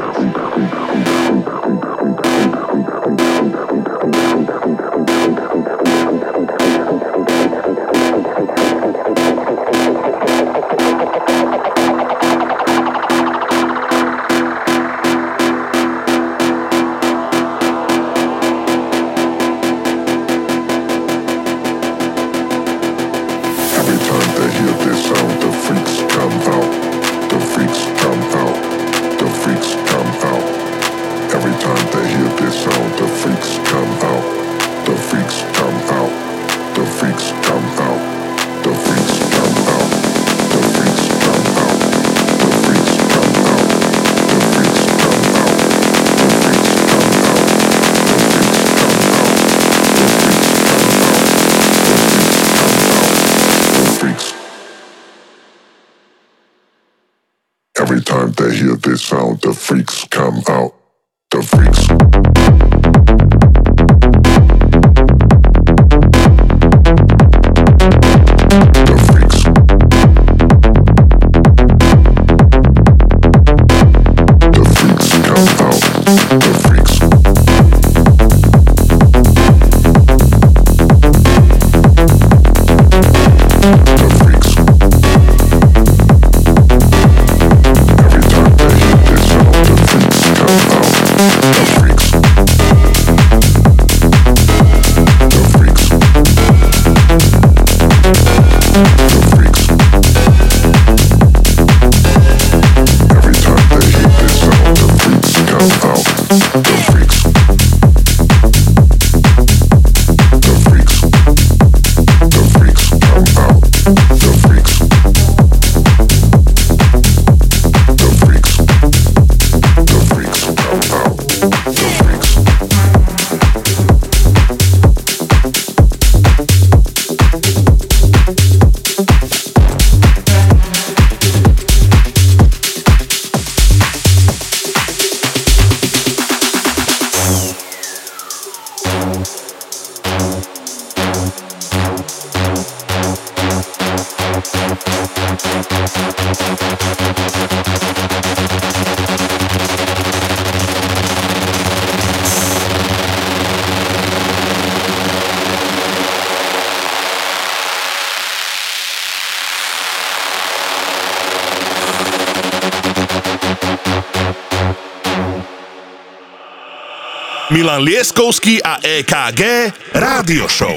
Speaker 3: Milan Lieskovský a EKG Rádio Show.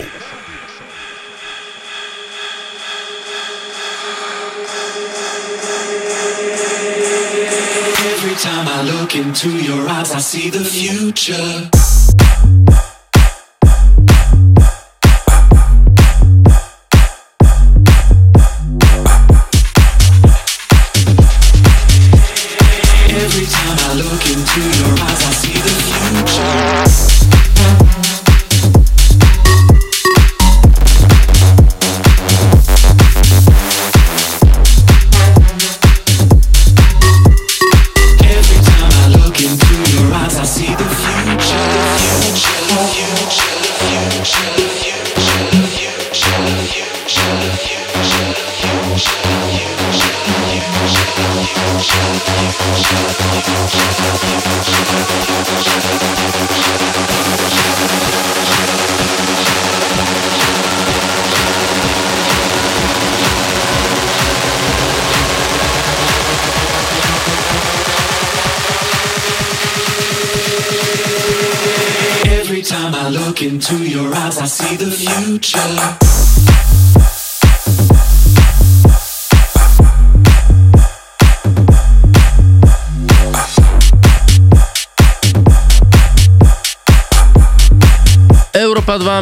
Speaker 18: Every time I look into your eyes, I see the future.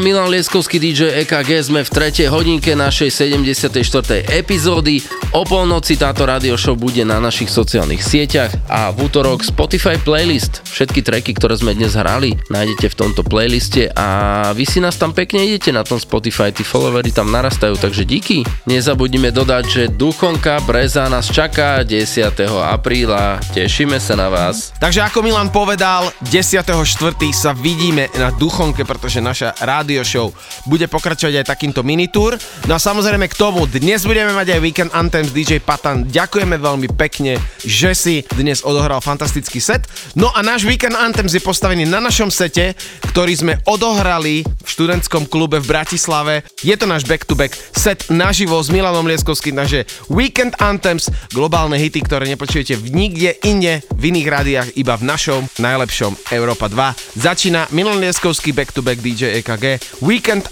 Speaker 2: Milan Lieskovský DJ EKG, sme v tretej hodinke našej 74. epizódy. O polnoci táto radio show bude na našich sociálnych sieťach a v útorok Spotify playlist. Všetky tracky, ktoré sme dnes hrali, nájdete v tomto playliste a vy si nás tam pekne idete na tom Spotify, tí followery tam narastajú, takže díky. Nezabudnime dodať, že Duchonka Breza nás čaká 10. apríla, tešíme sa na vás.
Speaker 1: Takže ako Milan povedal, 10.4. sa vidíme na Duchonke, pretože naša rádio show bude pokračovať aj takýmto minitúr. No a samozrejme k tomu, dnes budeme mať aj Weekend Anthems DJ Patan. Ďakujeme veľmi pekne, že si dnes odohral fantastický set. No a náš Weekend Anthems je postavený na našom sete, ktorý sme odohrali v študentskom klube v Bratislave. Je to náš back-to-back set naživo s Milanom Lieskovským, takže Weekend Anthems, globálne hity, ktoré nepočujete v nikde inde, v iných rádiách, iba v našom najlepšom Európa 2. Začína Milan Lieskovský back-to-back DJ EKG Weekend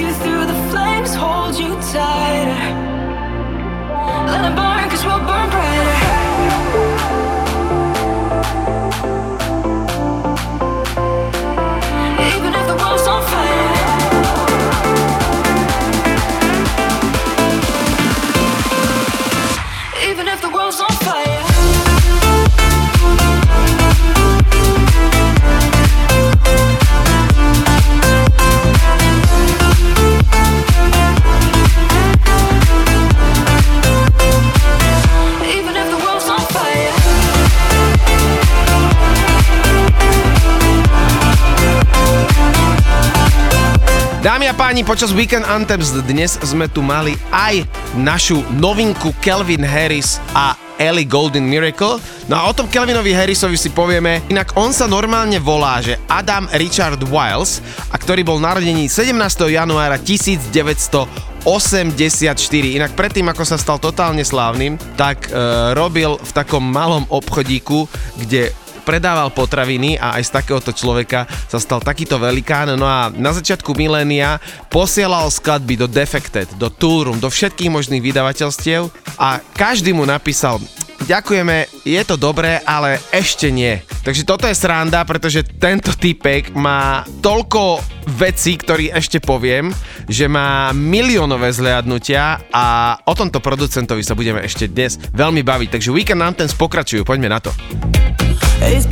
Speaker 16: you through the flames, hold you tighter. Let it burn, cause we'll burn bright.
Speaker 1: Dámy a páni, počas Weekend Anthems dnes sme tu mali aj našu novinku Kelvin Harris a Ellie Golden Miracle. No a o tom Kelvinovi Harrisovi si povieme. Inak on sa normálne volá, že Adam Richard Wiles, a ktorý bol narodený 17. januára 1900 84. Inak predtým, ako sa stal totálne slávnym, tak e, robil v takom malom obchodíku, kde predával potraviny a aj z takéhoto človeka sa stal takýto velikán. No a na začiatku milénia posielal skladby do Defected, do Toolroom, do všetkých možných vydavateľstiev a každý mu napísal ďakujeme, je to dobré, ale ešte nie. Takže toto je sranda, pretože tento typek má toľko vecí, ktorý ešte poviem, že má miliónové zliadnutia a o tomto producentovi sa budeme ešte dnes veľmi baviť. Takže Weekend nám ten poďme na to.
Speaker 19: It's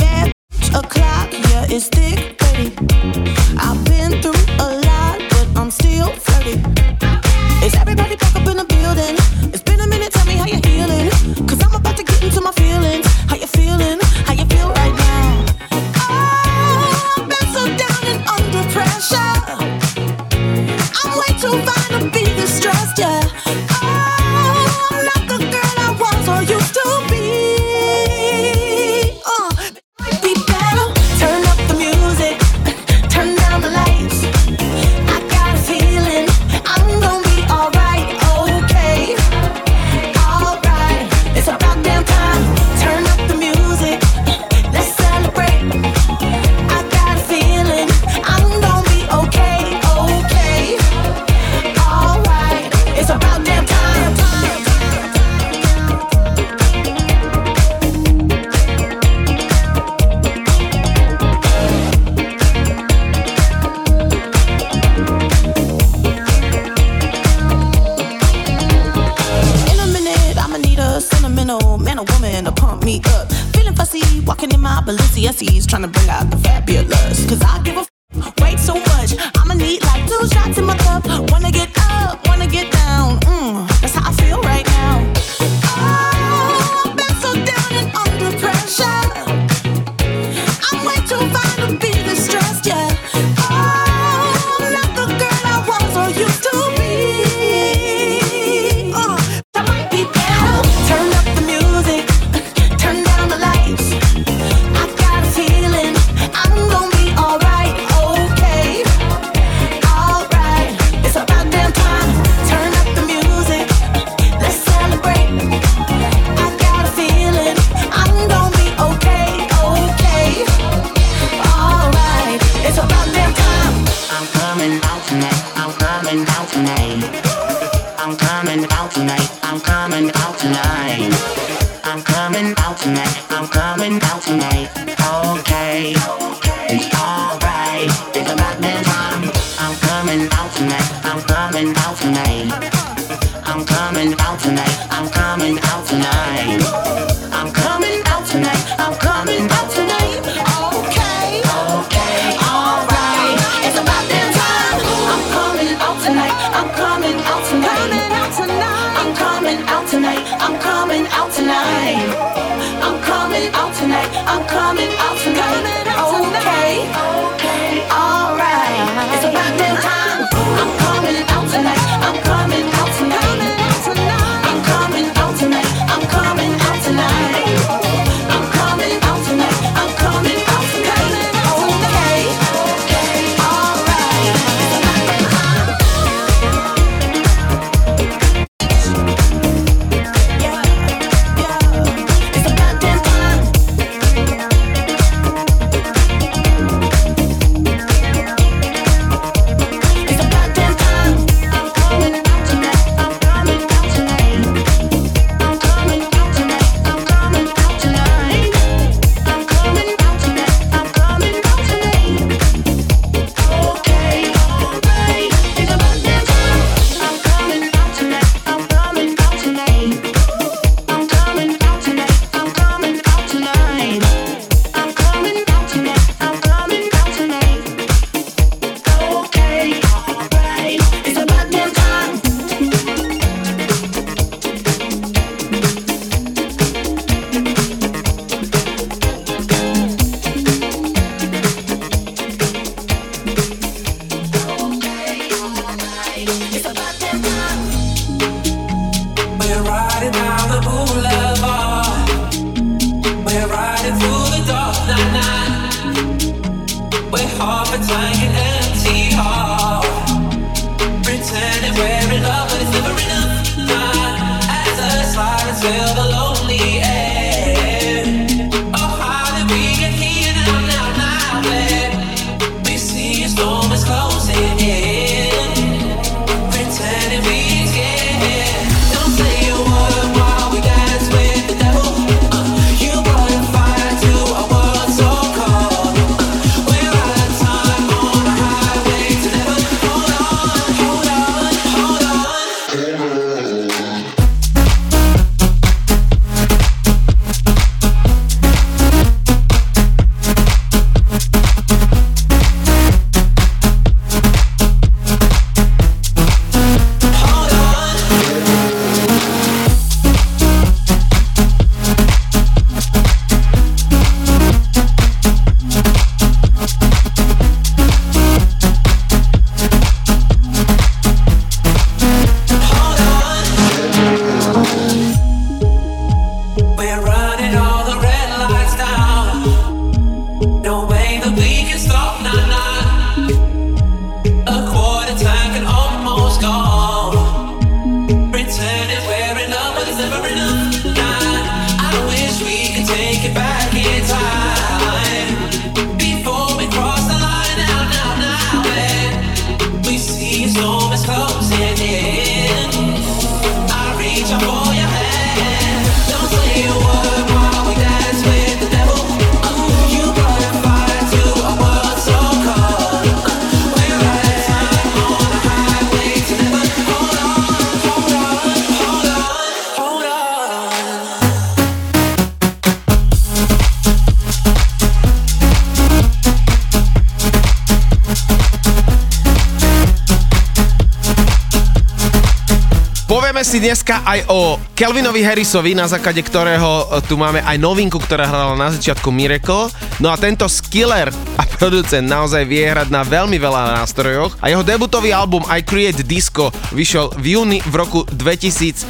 Speaker 1: otázka aj o Kelvinovi Harrisovi, na základe ktorého e, tu máme aj novinku, ktorá hrala na začiatku Miracle. No a tento skiller a producent naozaj vie hrať na veľmi veľa nástrojoch a jeho debutový album I Create Disco vyšiel v júni v roku 2007.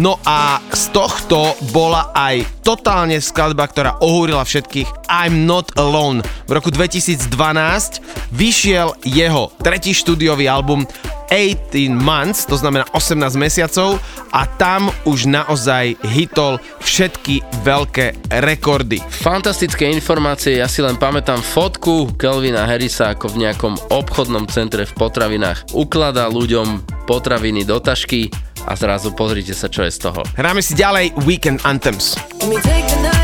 Speaker 1: No a z tohto bola aj totálne skladba, ktorá ohúrila všetkých I'm Not Alone. V roku 2012 vyšiel jeho tretí štúdiový album 18 months, to znamená 18 mesiacov a tam už naozaj hitol všetky veľké rekordy.
Speaker 2: Fantastické informácie, ja si len pamätám fotku Kelvina Harrisa ako v nejakom obchodnom centre v potravinách. Ukladá ľuďom potraviny do tašky a zrazu pozrite sa, čo je z toho.
Speaker 1: Hráme si ďalej Weekend Anthems.
Speaker 16: Let me take the night.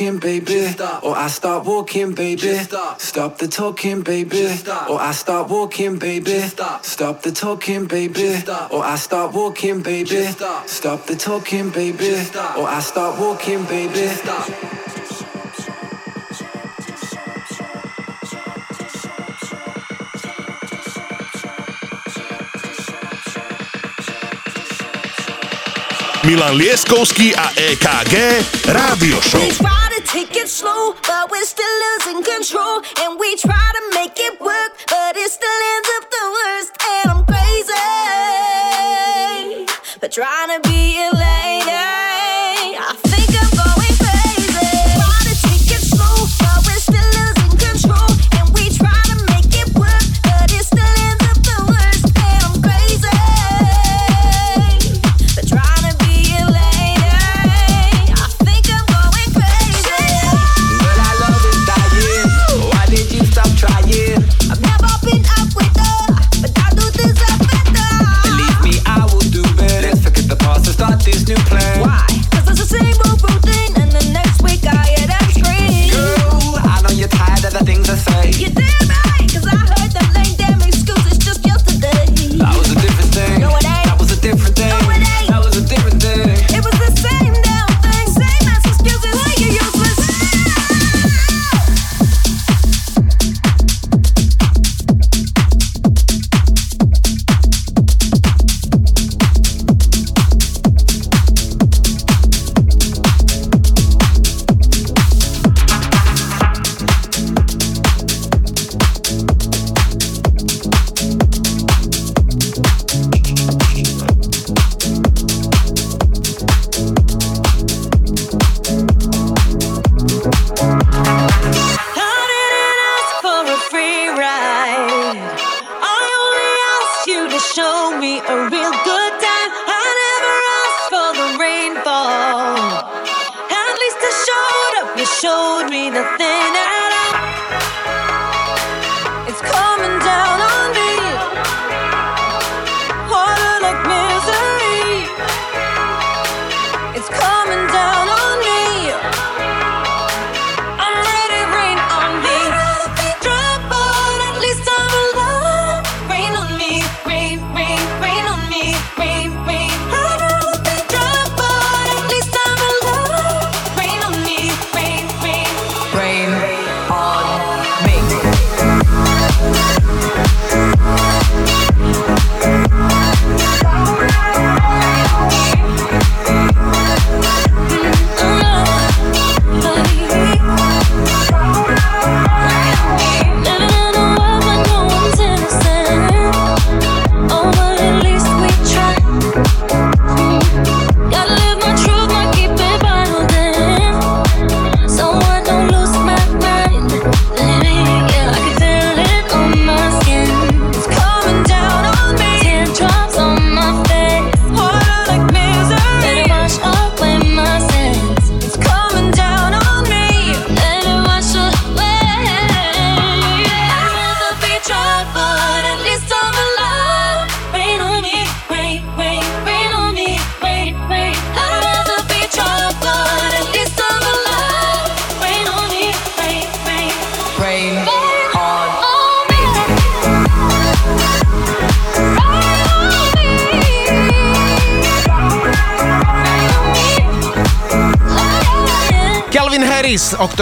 Speaker 20: talking, baby, or I start walking, baby. Stop. The talking, baby, or I start walking, baby. Stop. The talking, baby, or I start walking, baby. Stop. The talking, baby, or I start walking, baby.
Speaker 3: Milan Lieskovský a EKG Rádio Show.
Speaker 21: and we try to make it work.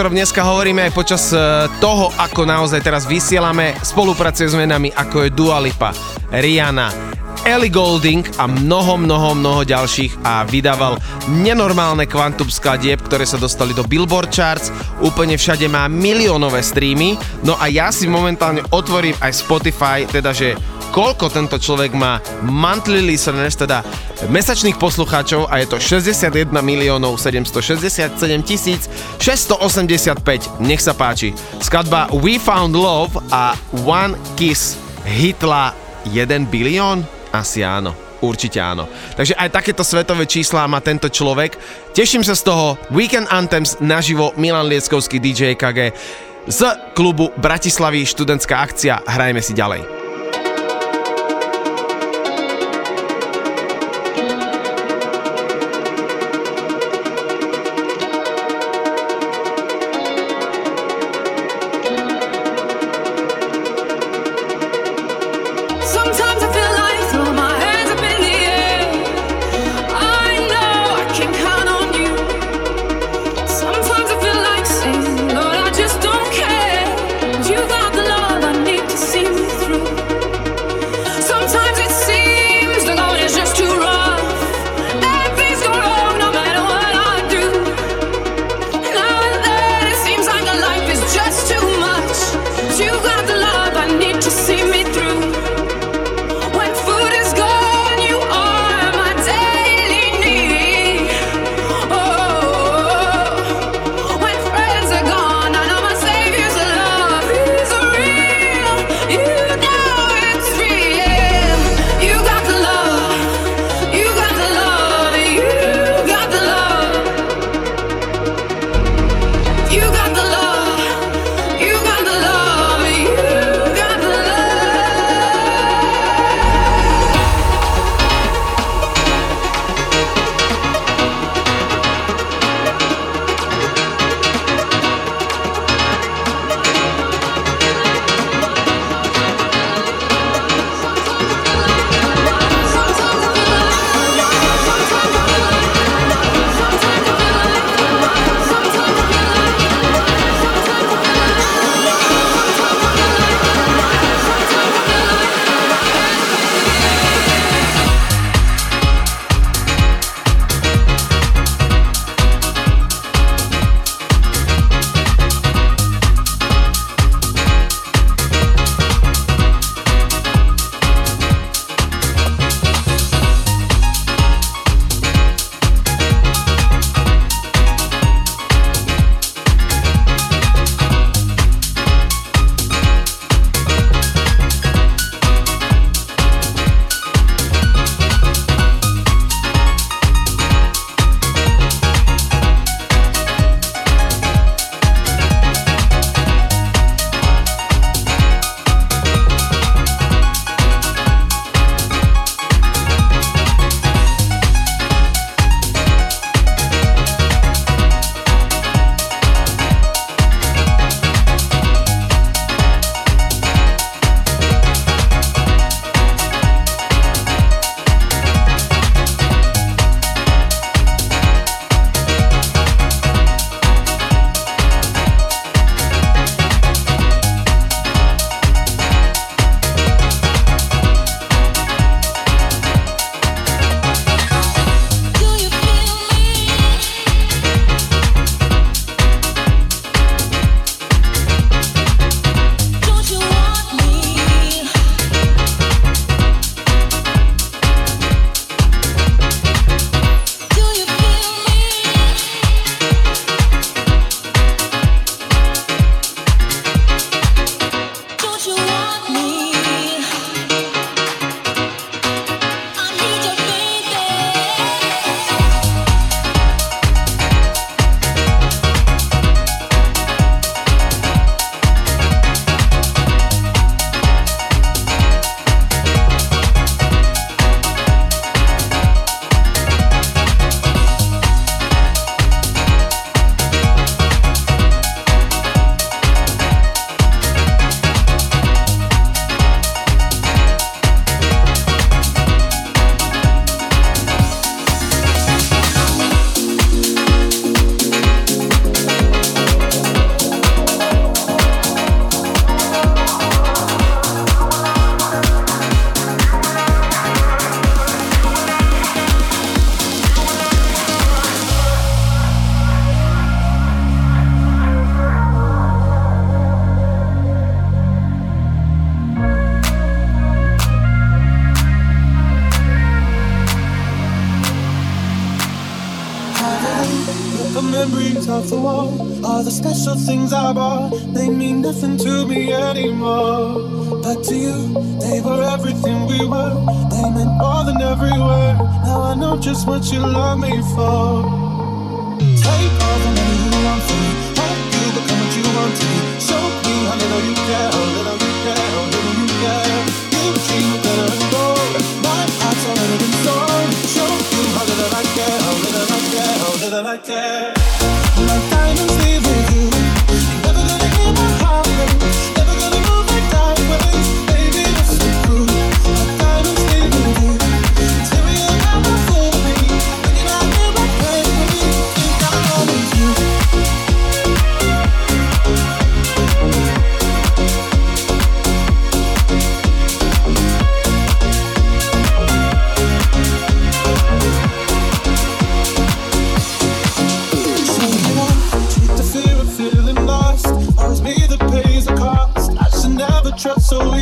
Speaker 1: Ktorom dneska hovoríme aj počas e, toho, ako naozaj teraz vysielame, spolupracuje s menami ako je Dua Lipa, Rihanna, Ellie Golding a mnoho, mnoho, mnoho ďalších. A vydával nenormálne kvantum skladieb, ktoré sa dostali do Billboard Charts, úplne všade má miliónové streamy, no a ja si momentálne otvorím aj Spotify, teda že koľko tento človek má monthly listeners, teda mesačných poslucháčov a je to 61 miliónov 767 tisíc 685. Nech sa páči. Skladba We Found Love a One Kiss hitla 1 bilión? Asi áno. Určite áno. Takže aj takéto svetové čísla má tento človek. Teším sa z toho. Weekend Anthems naživo Milan Lieckovský DJ KG z klubu Bratislavy študentská akcia. Hrajme si ďalej.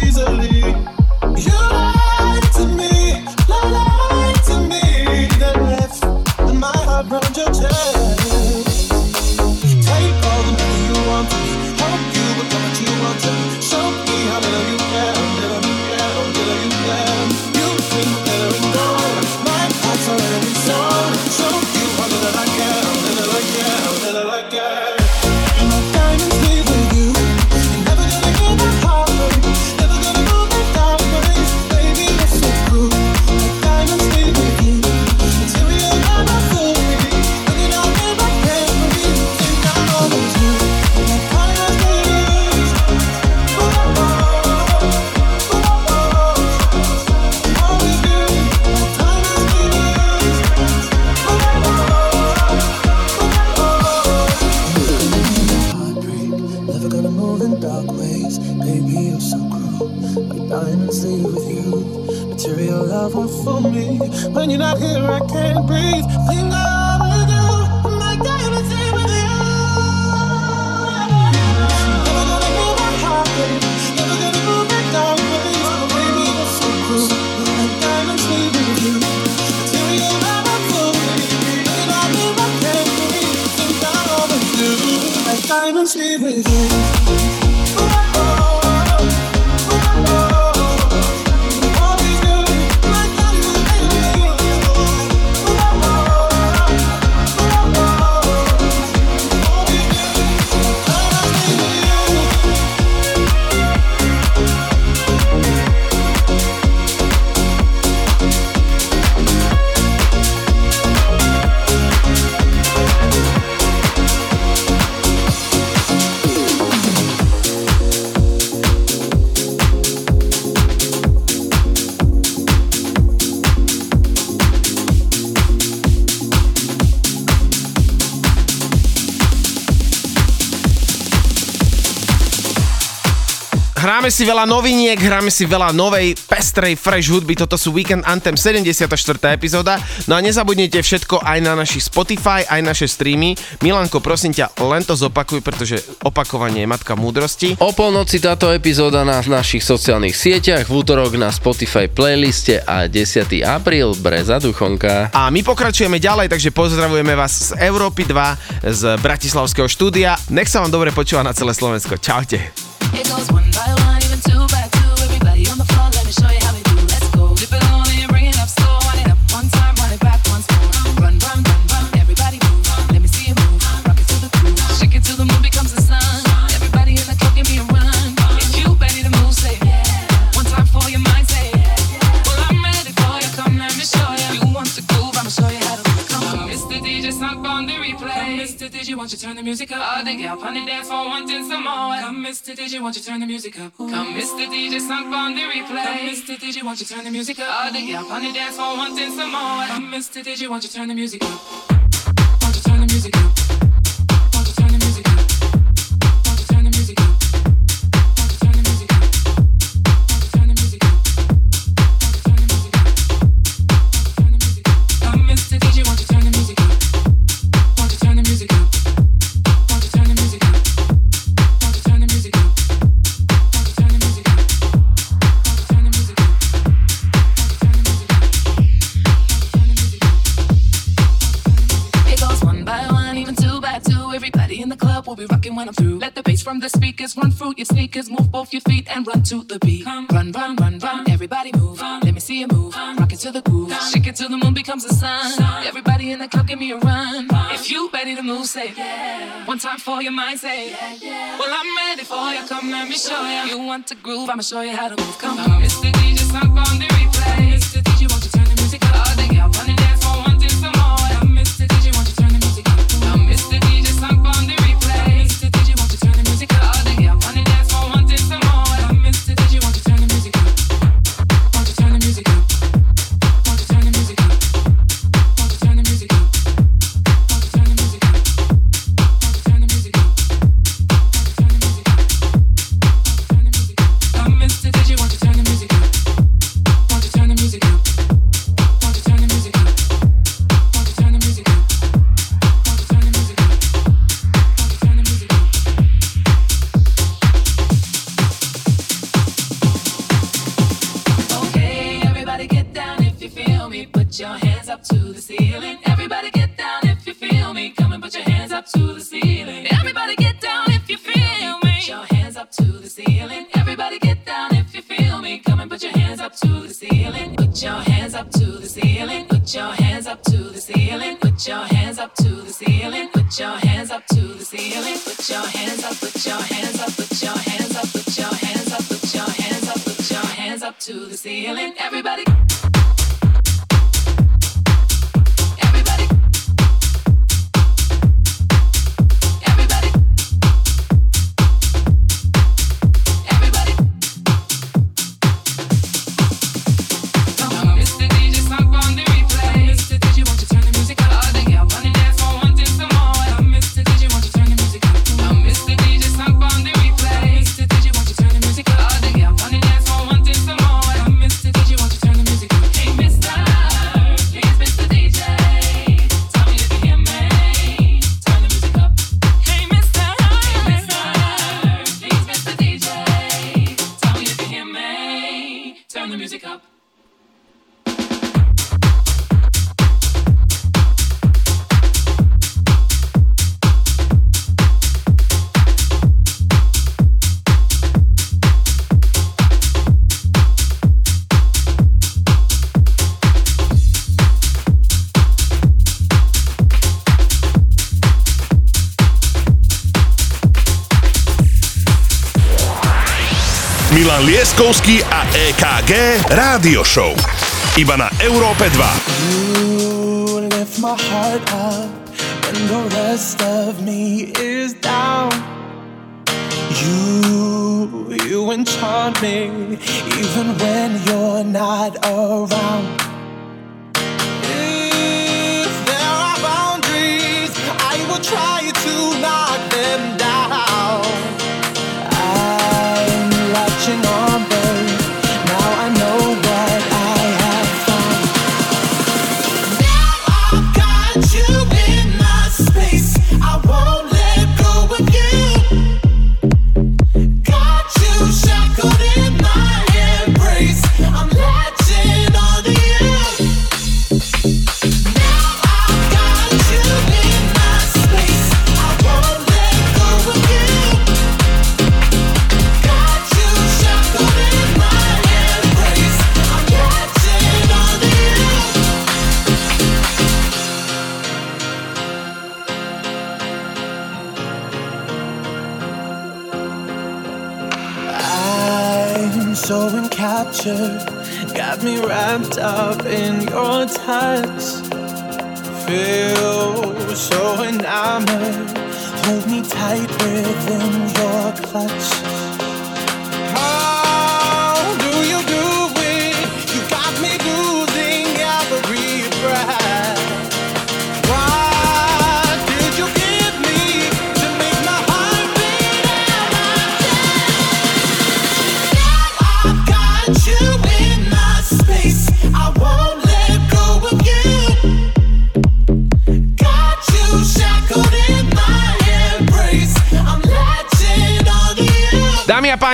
Speaker 22: easily.
Speaker 1: Hráme si veľa noviniek, hráme si veľa novej, pestrej, fresh hudby. Toto sú Weekend Anthem 74. epizóda. No a nezabudnite všetko aj na našich Spotify, aj naše streamy. Milanko, prosím ťa, len to zopakuj, pretože opakovanie je matka múdrosti.
Speaker 2: O polnoci táto epizóda na našich sociálnych sieťach, v útorok na Spotify playliste a 10. apríl Breza Duchonka.
Speaker 1: A my pokračujeme ďalej, takže pozdravujeme vás z Európy 2, z Bratislavského štúdia. Nech sa vám dobre počúva na celé Slovensko. Čaute.
Speaker 16: It goes one by all the girls on the dance floor wanting some more. Come, Mr. DJ, won't you turn the music up? Ooh. Come, Mr. DJ, sunk on the replay. Come, Mr. DJ, won't you turn the music up? All the girls on the dance floor wanting some more. Come, Mr. DJ, won't you turn the music up? Won't you turn the music up? your sneakers, move both your feet and run to the beat. Come, run, run, run, run. Everybody move. Come, Let me see you move. Come, Rock it to the groove. Come, Shake it till the moon becomes the sun. sun. Everybody in the club, give me a run. Come, if you ready to move, say yeah. One time for your mind, say yeah, yeah. Well, I'm ready for you. Come, let me show you. You want to groove? I'ma show you how to move. Come, on, Mr. DJ, stop on the replay. Mr. DJ, won't you turn the music up? Oh, they running. to the ceiling. Put your hands up to the ceiling. Put your hands up to the ceiling. Put your hands up to the ceiling. Put your hands up to the ceiling. Put your hands up. Put your hands up. Put your hands up. Put your hands up. Put your hands up. Put your hands up to the ceiling. Everybody.
Speaker 3: Leskovský a EKG Rádio Show. Iba na Európe 2.
Speaker 22: And the rest of me is down. You, you enchant me, even when you're not around.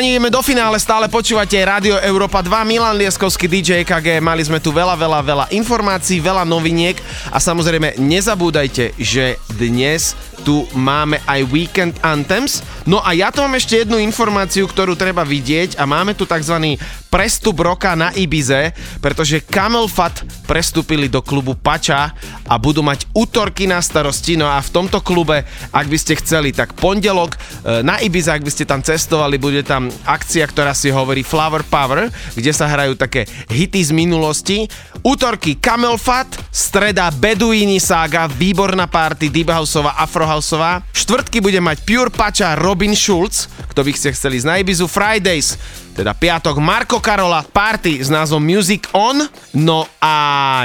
Speaker 1: Páni, ideme do finále, stále počúvate Rádio Európa 2, Milan Lieskovský DJ KG, mali sme tu veľa, veľa, veľa informácií, veľa noviniek. A samozrejme nezabúdajte, že dnes tu máme aj Weekend Anthems. No a ja tu mám ešte jednu informáciu, ktorú treba vidieť a máme tu tzv. prestup roka na Ibize, pretože Camel Fat prestúpili do klubu Pača a budú mať útorky na starosti. No a v tomto klube, ak by ste chceli, tak pondelok e, na Ibize, ak by ste tam cestovali, bude tam akcia, ktorá si hovorí Flower Power, kde sa hrajú také hity z minulosti. Útorky Camel Fat, streda Beduini Saga, výborná party, Deep Houseová, Afro. Štvrtky bude mať Pure Pača Robin Schulz, kto by ste chceli ísť na Ibizu. Fridays, teda piatok Marko Karola, party s názvom Music On. No a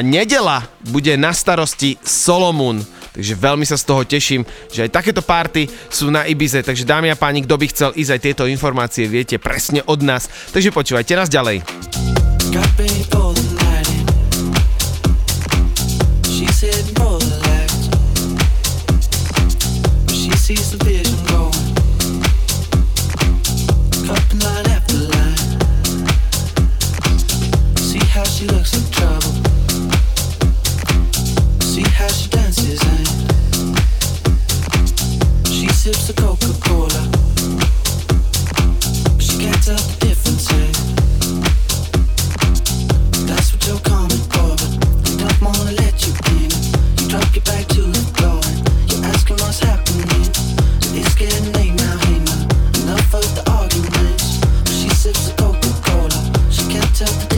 Speaker 1: nedela bude na starosti Solomon. Takže veľmi sa z toho teším, že aj takéto party sú na Ibize. Takže dámy a páni, kto by chcel ísť aj tieto informácie, viete presne od nás. Takže počúvajte nás ďalej.
Speaker 20: She sees the how she sips the Coca-Cola. She can't tell the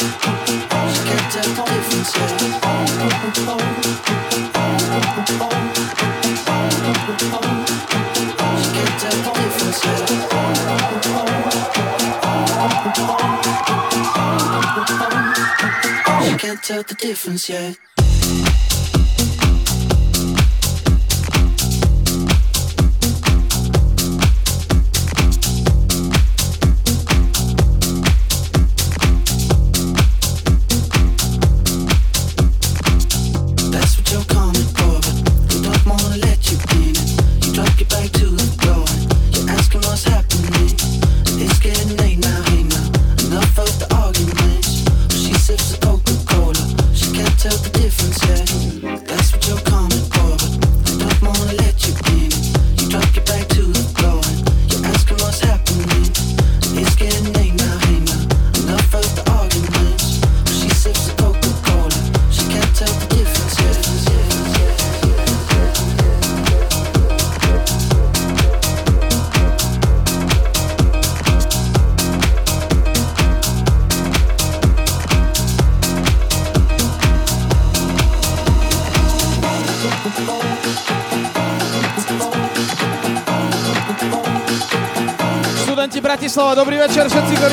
Speaker 20: difference yet.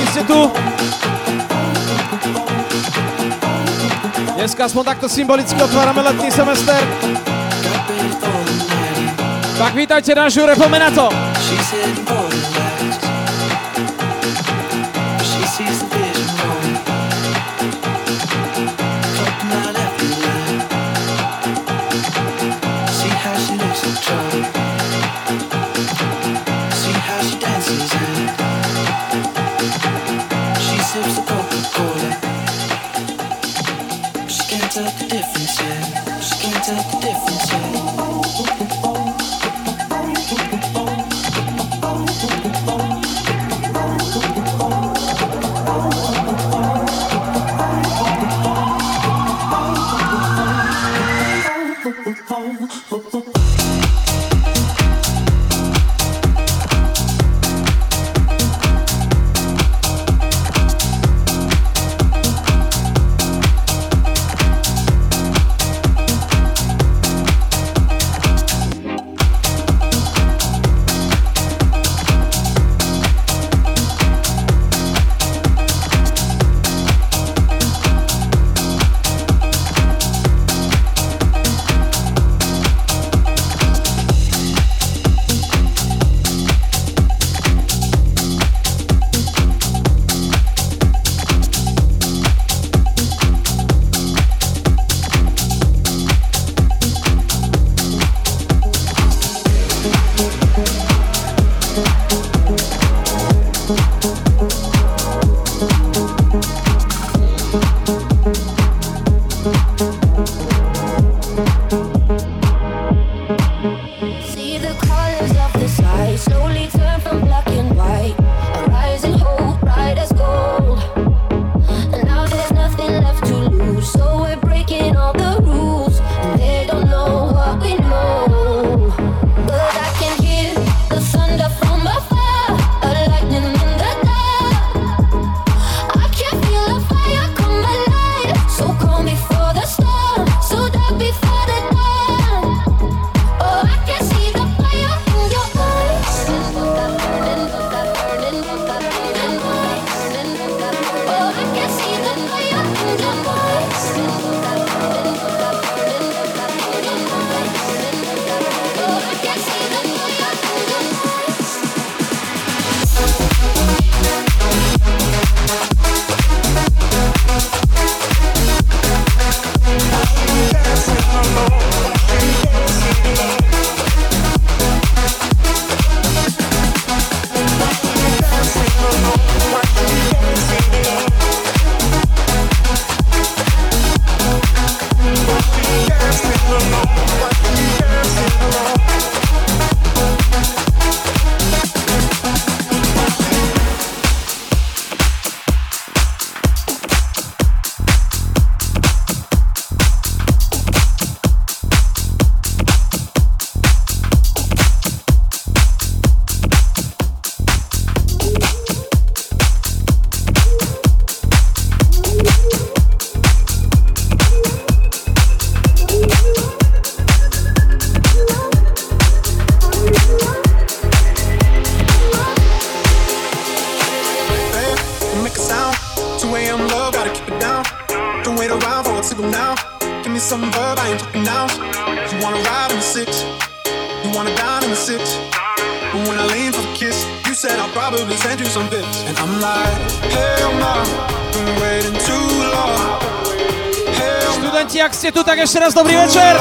Speaker 23: Ste tu. Dneska aspoň takto symbolicky otvárame letný semester. Tak vítajte na žúre, poďme to.
Speaker 20: She's heading
Speaker 23: Hell
Speaker 22: Studenti, ak ste tu, tak ešte raz dobrý večer.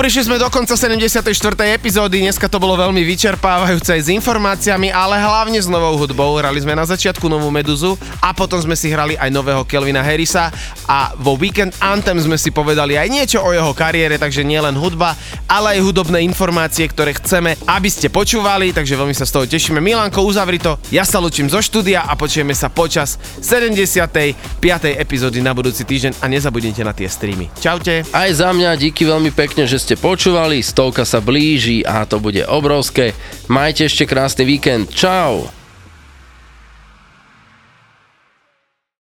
Speaker 1: Prišli sme do konca 74. epizódy. Dneska to bolo veľmi vyčerpávajúce aj s informáciami, ale hlavne s novou hudbou. Hrali sme na začiatku novú Meduzu a potom sme si hrali aj nového Kelvina Harrisa a vo Weekend Anthem sme si povedali aj niečo o jeho kariére, takže nielen hudba, ale aj hudobné informácie, ktoré chceme, aby ste počúvali, takže veľmi sa z toho tešíme. Milanko, uzavri to. Ja sa lučím zo štúdia a počujeme sa počas 75. epizódy na budúci týždeň a nezabudnite na tie streamy. Čaute.
Speaker 2: Aj za mňa díky veľmi pekne, že ste počúvali, stovka sa blíži a to bude obrovské. Majte ešte krásny víkend. Čau.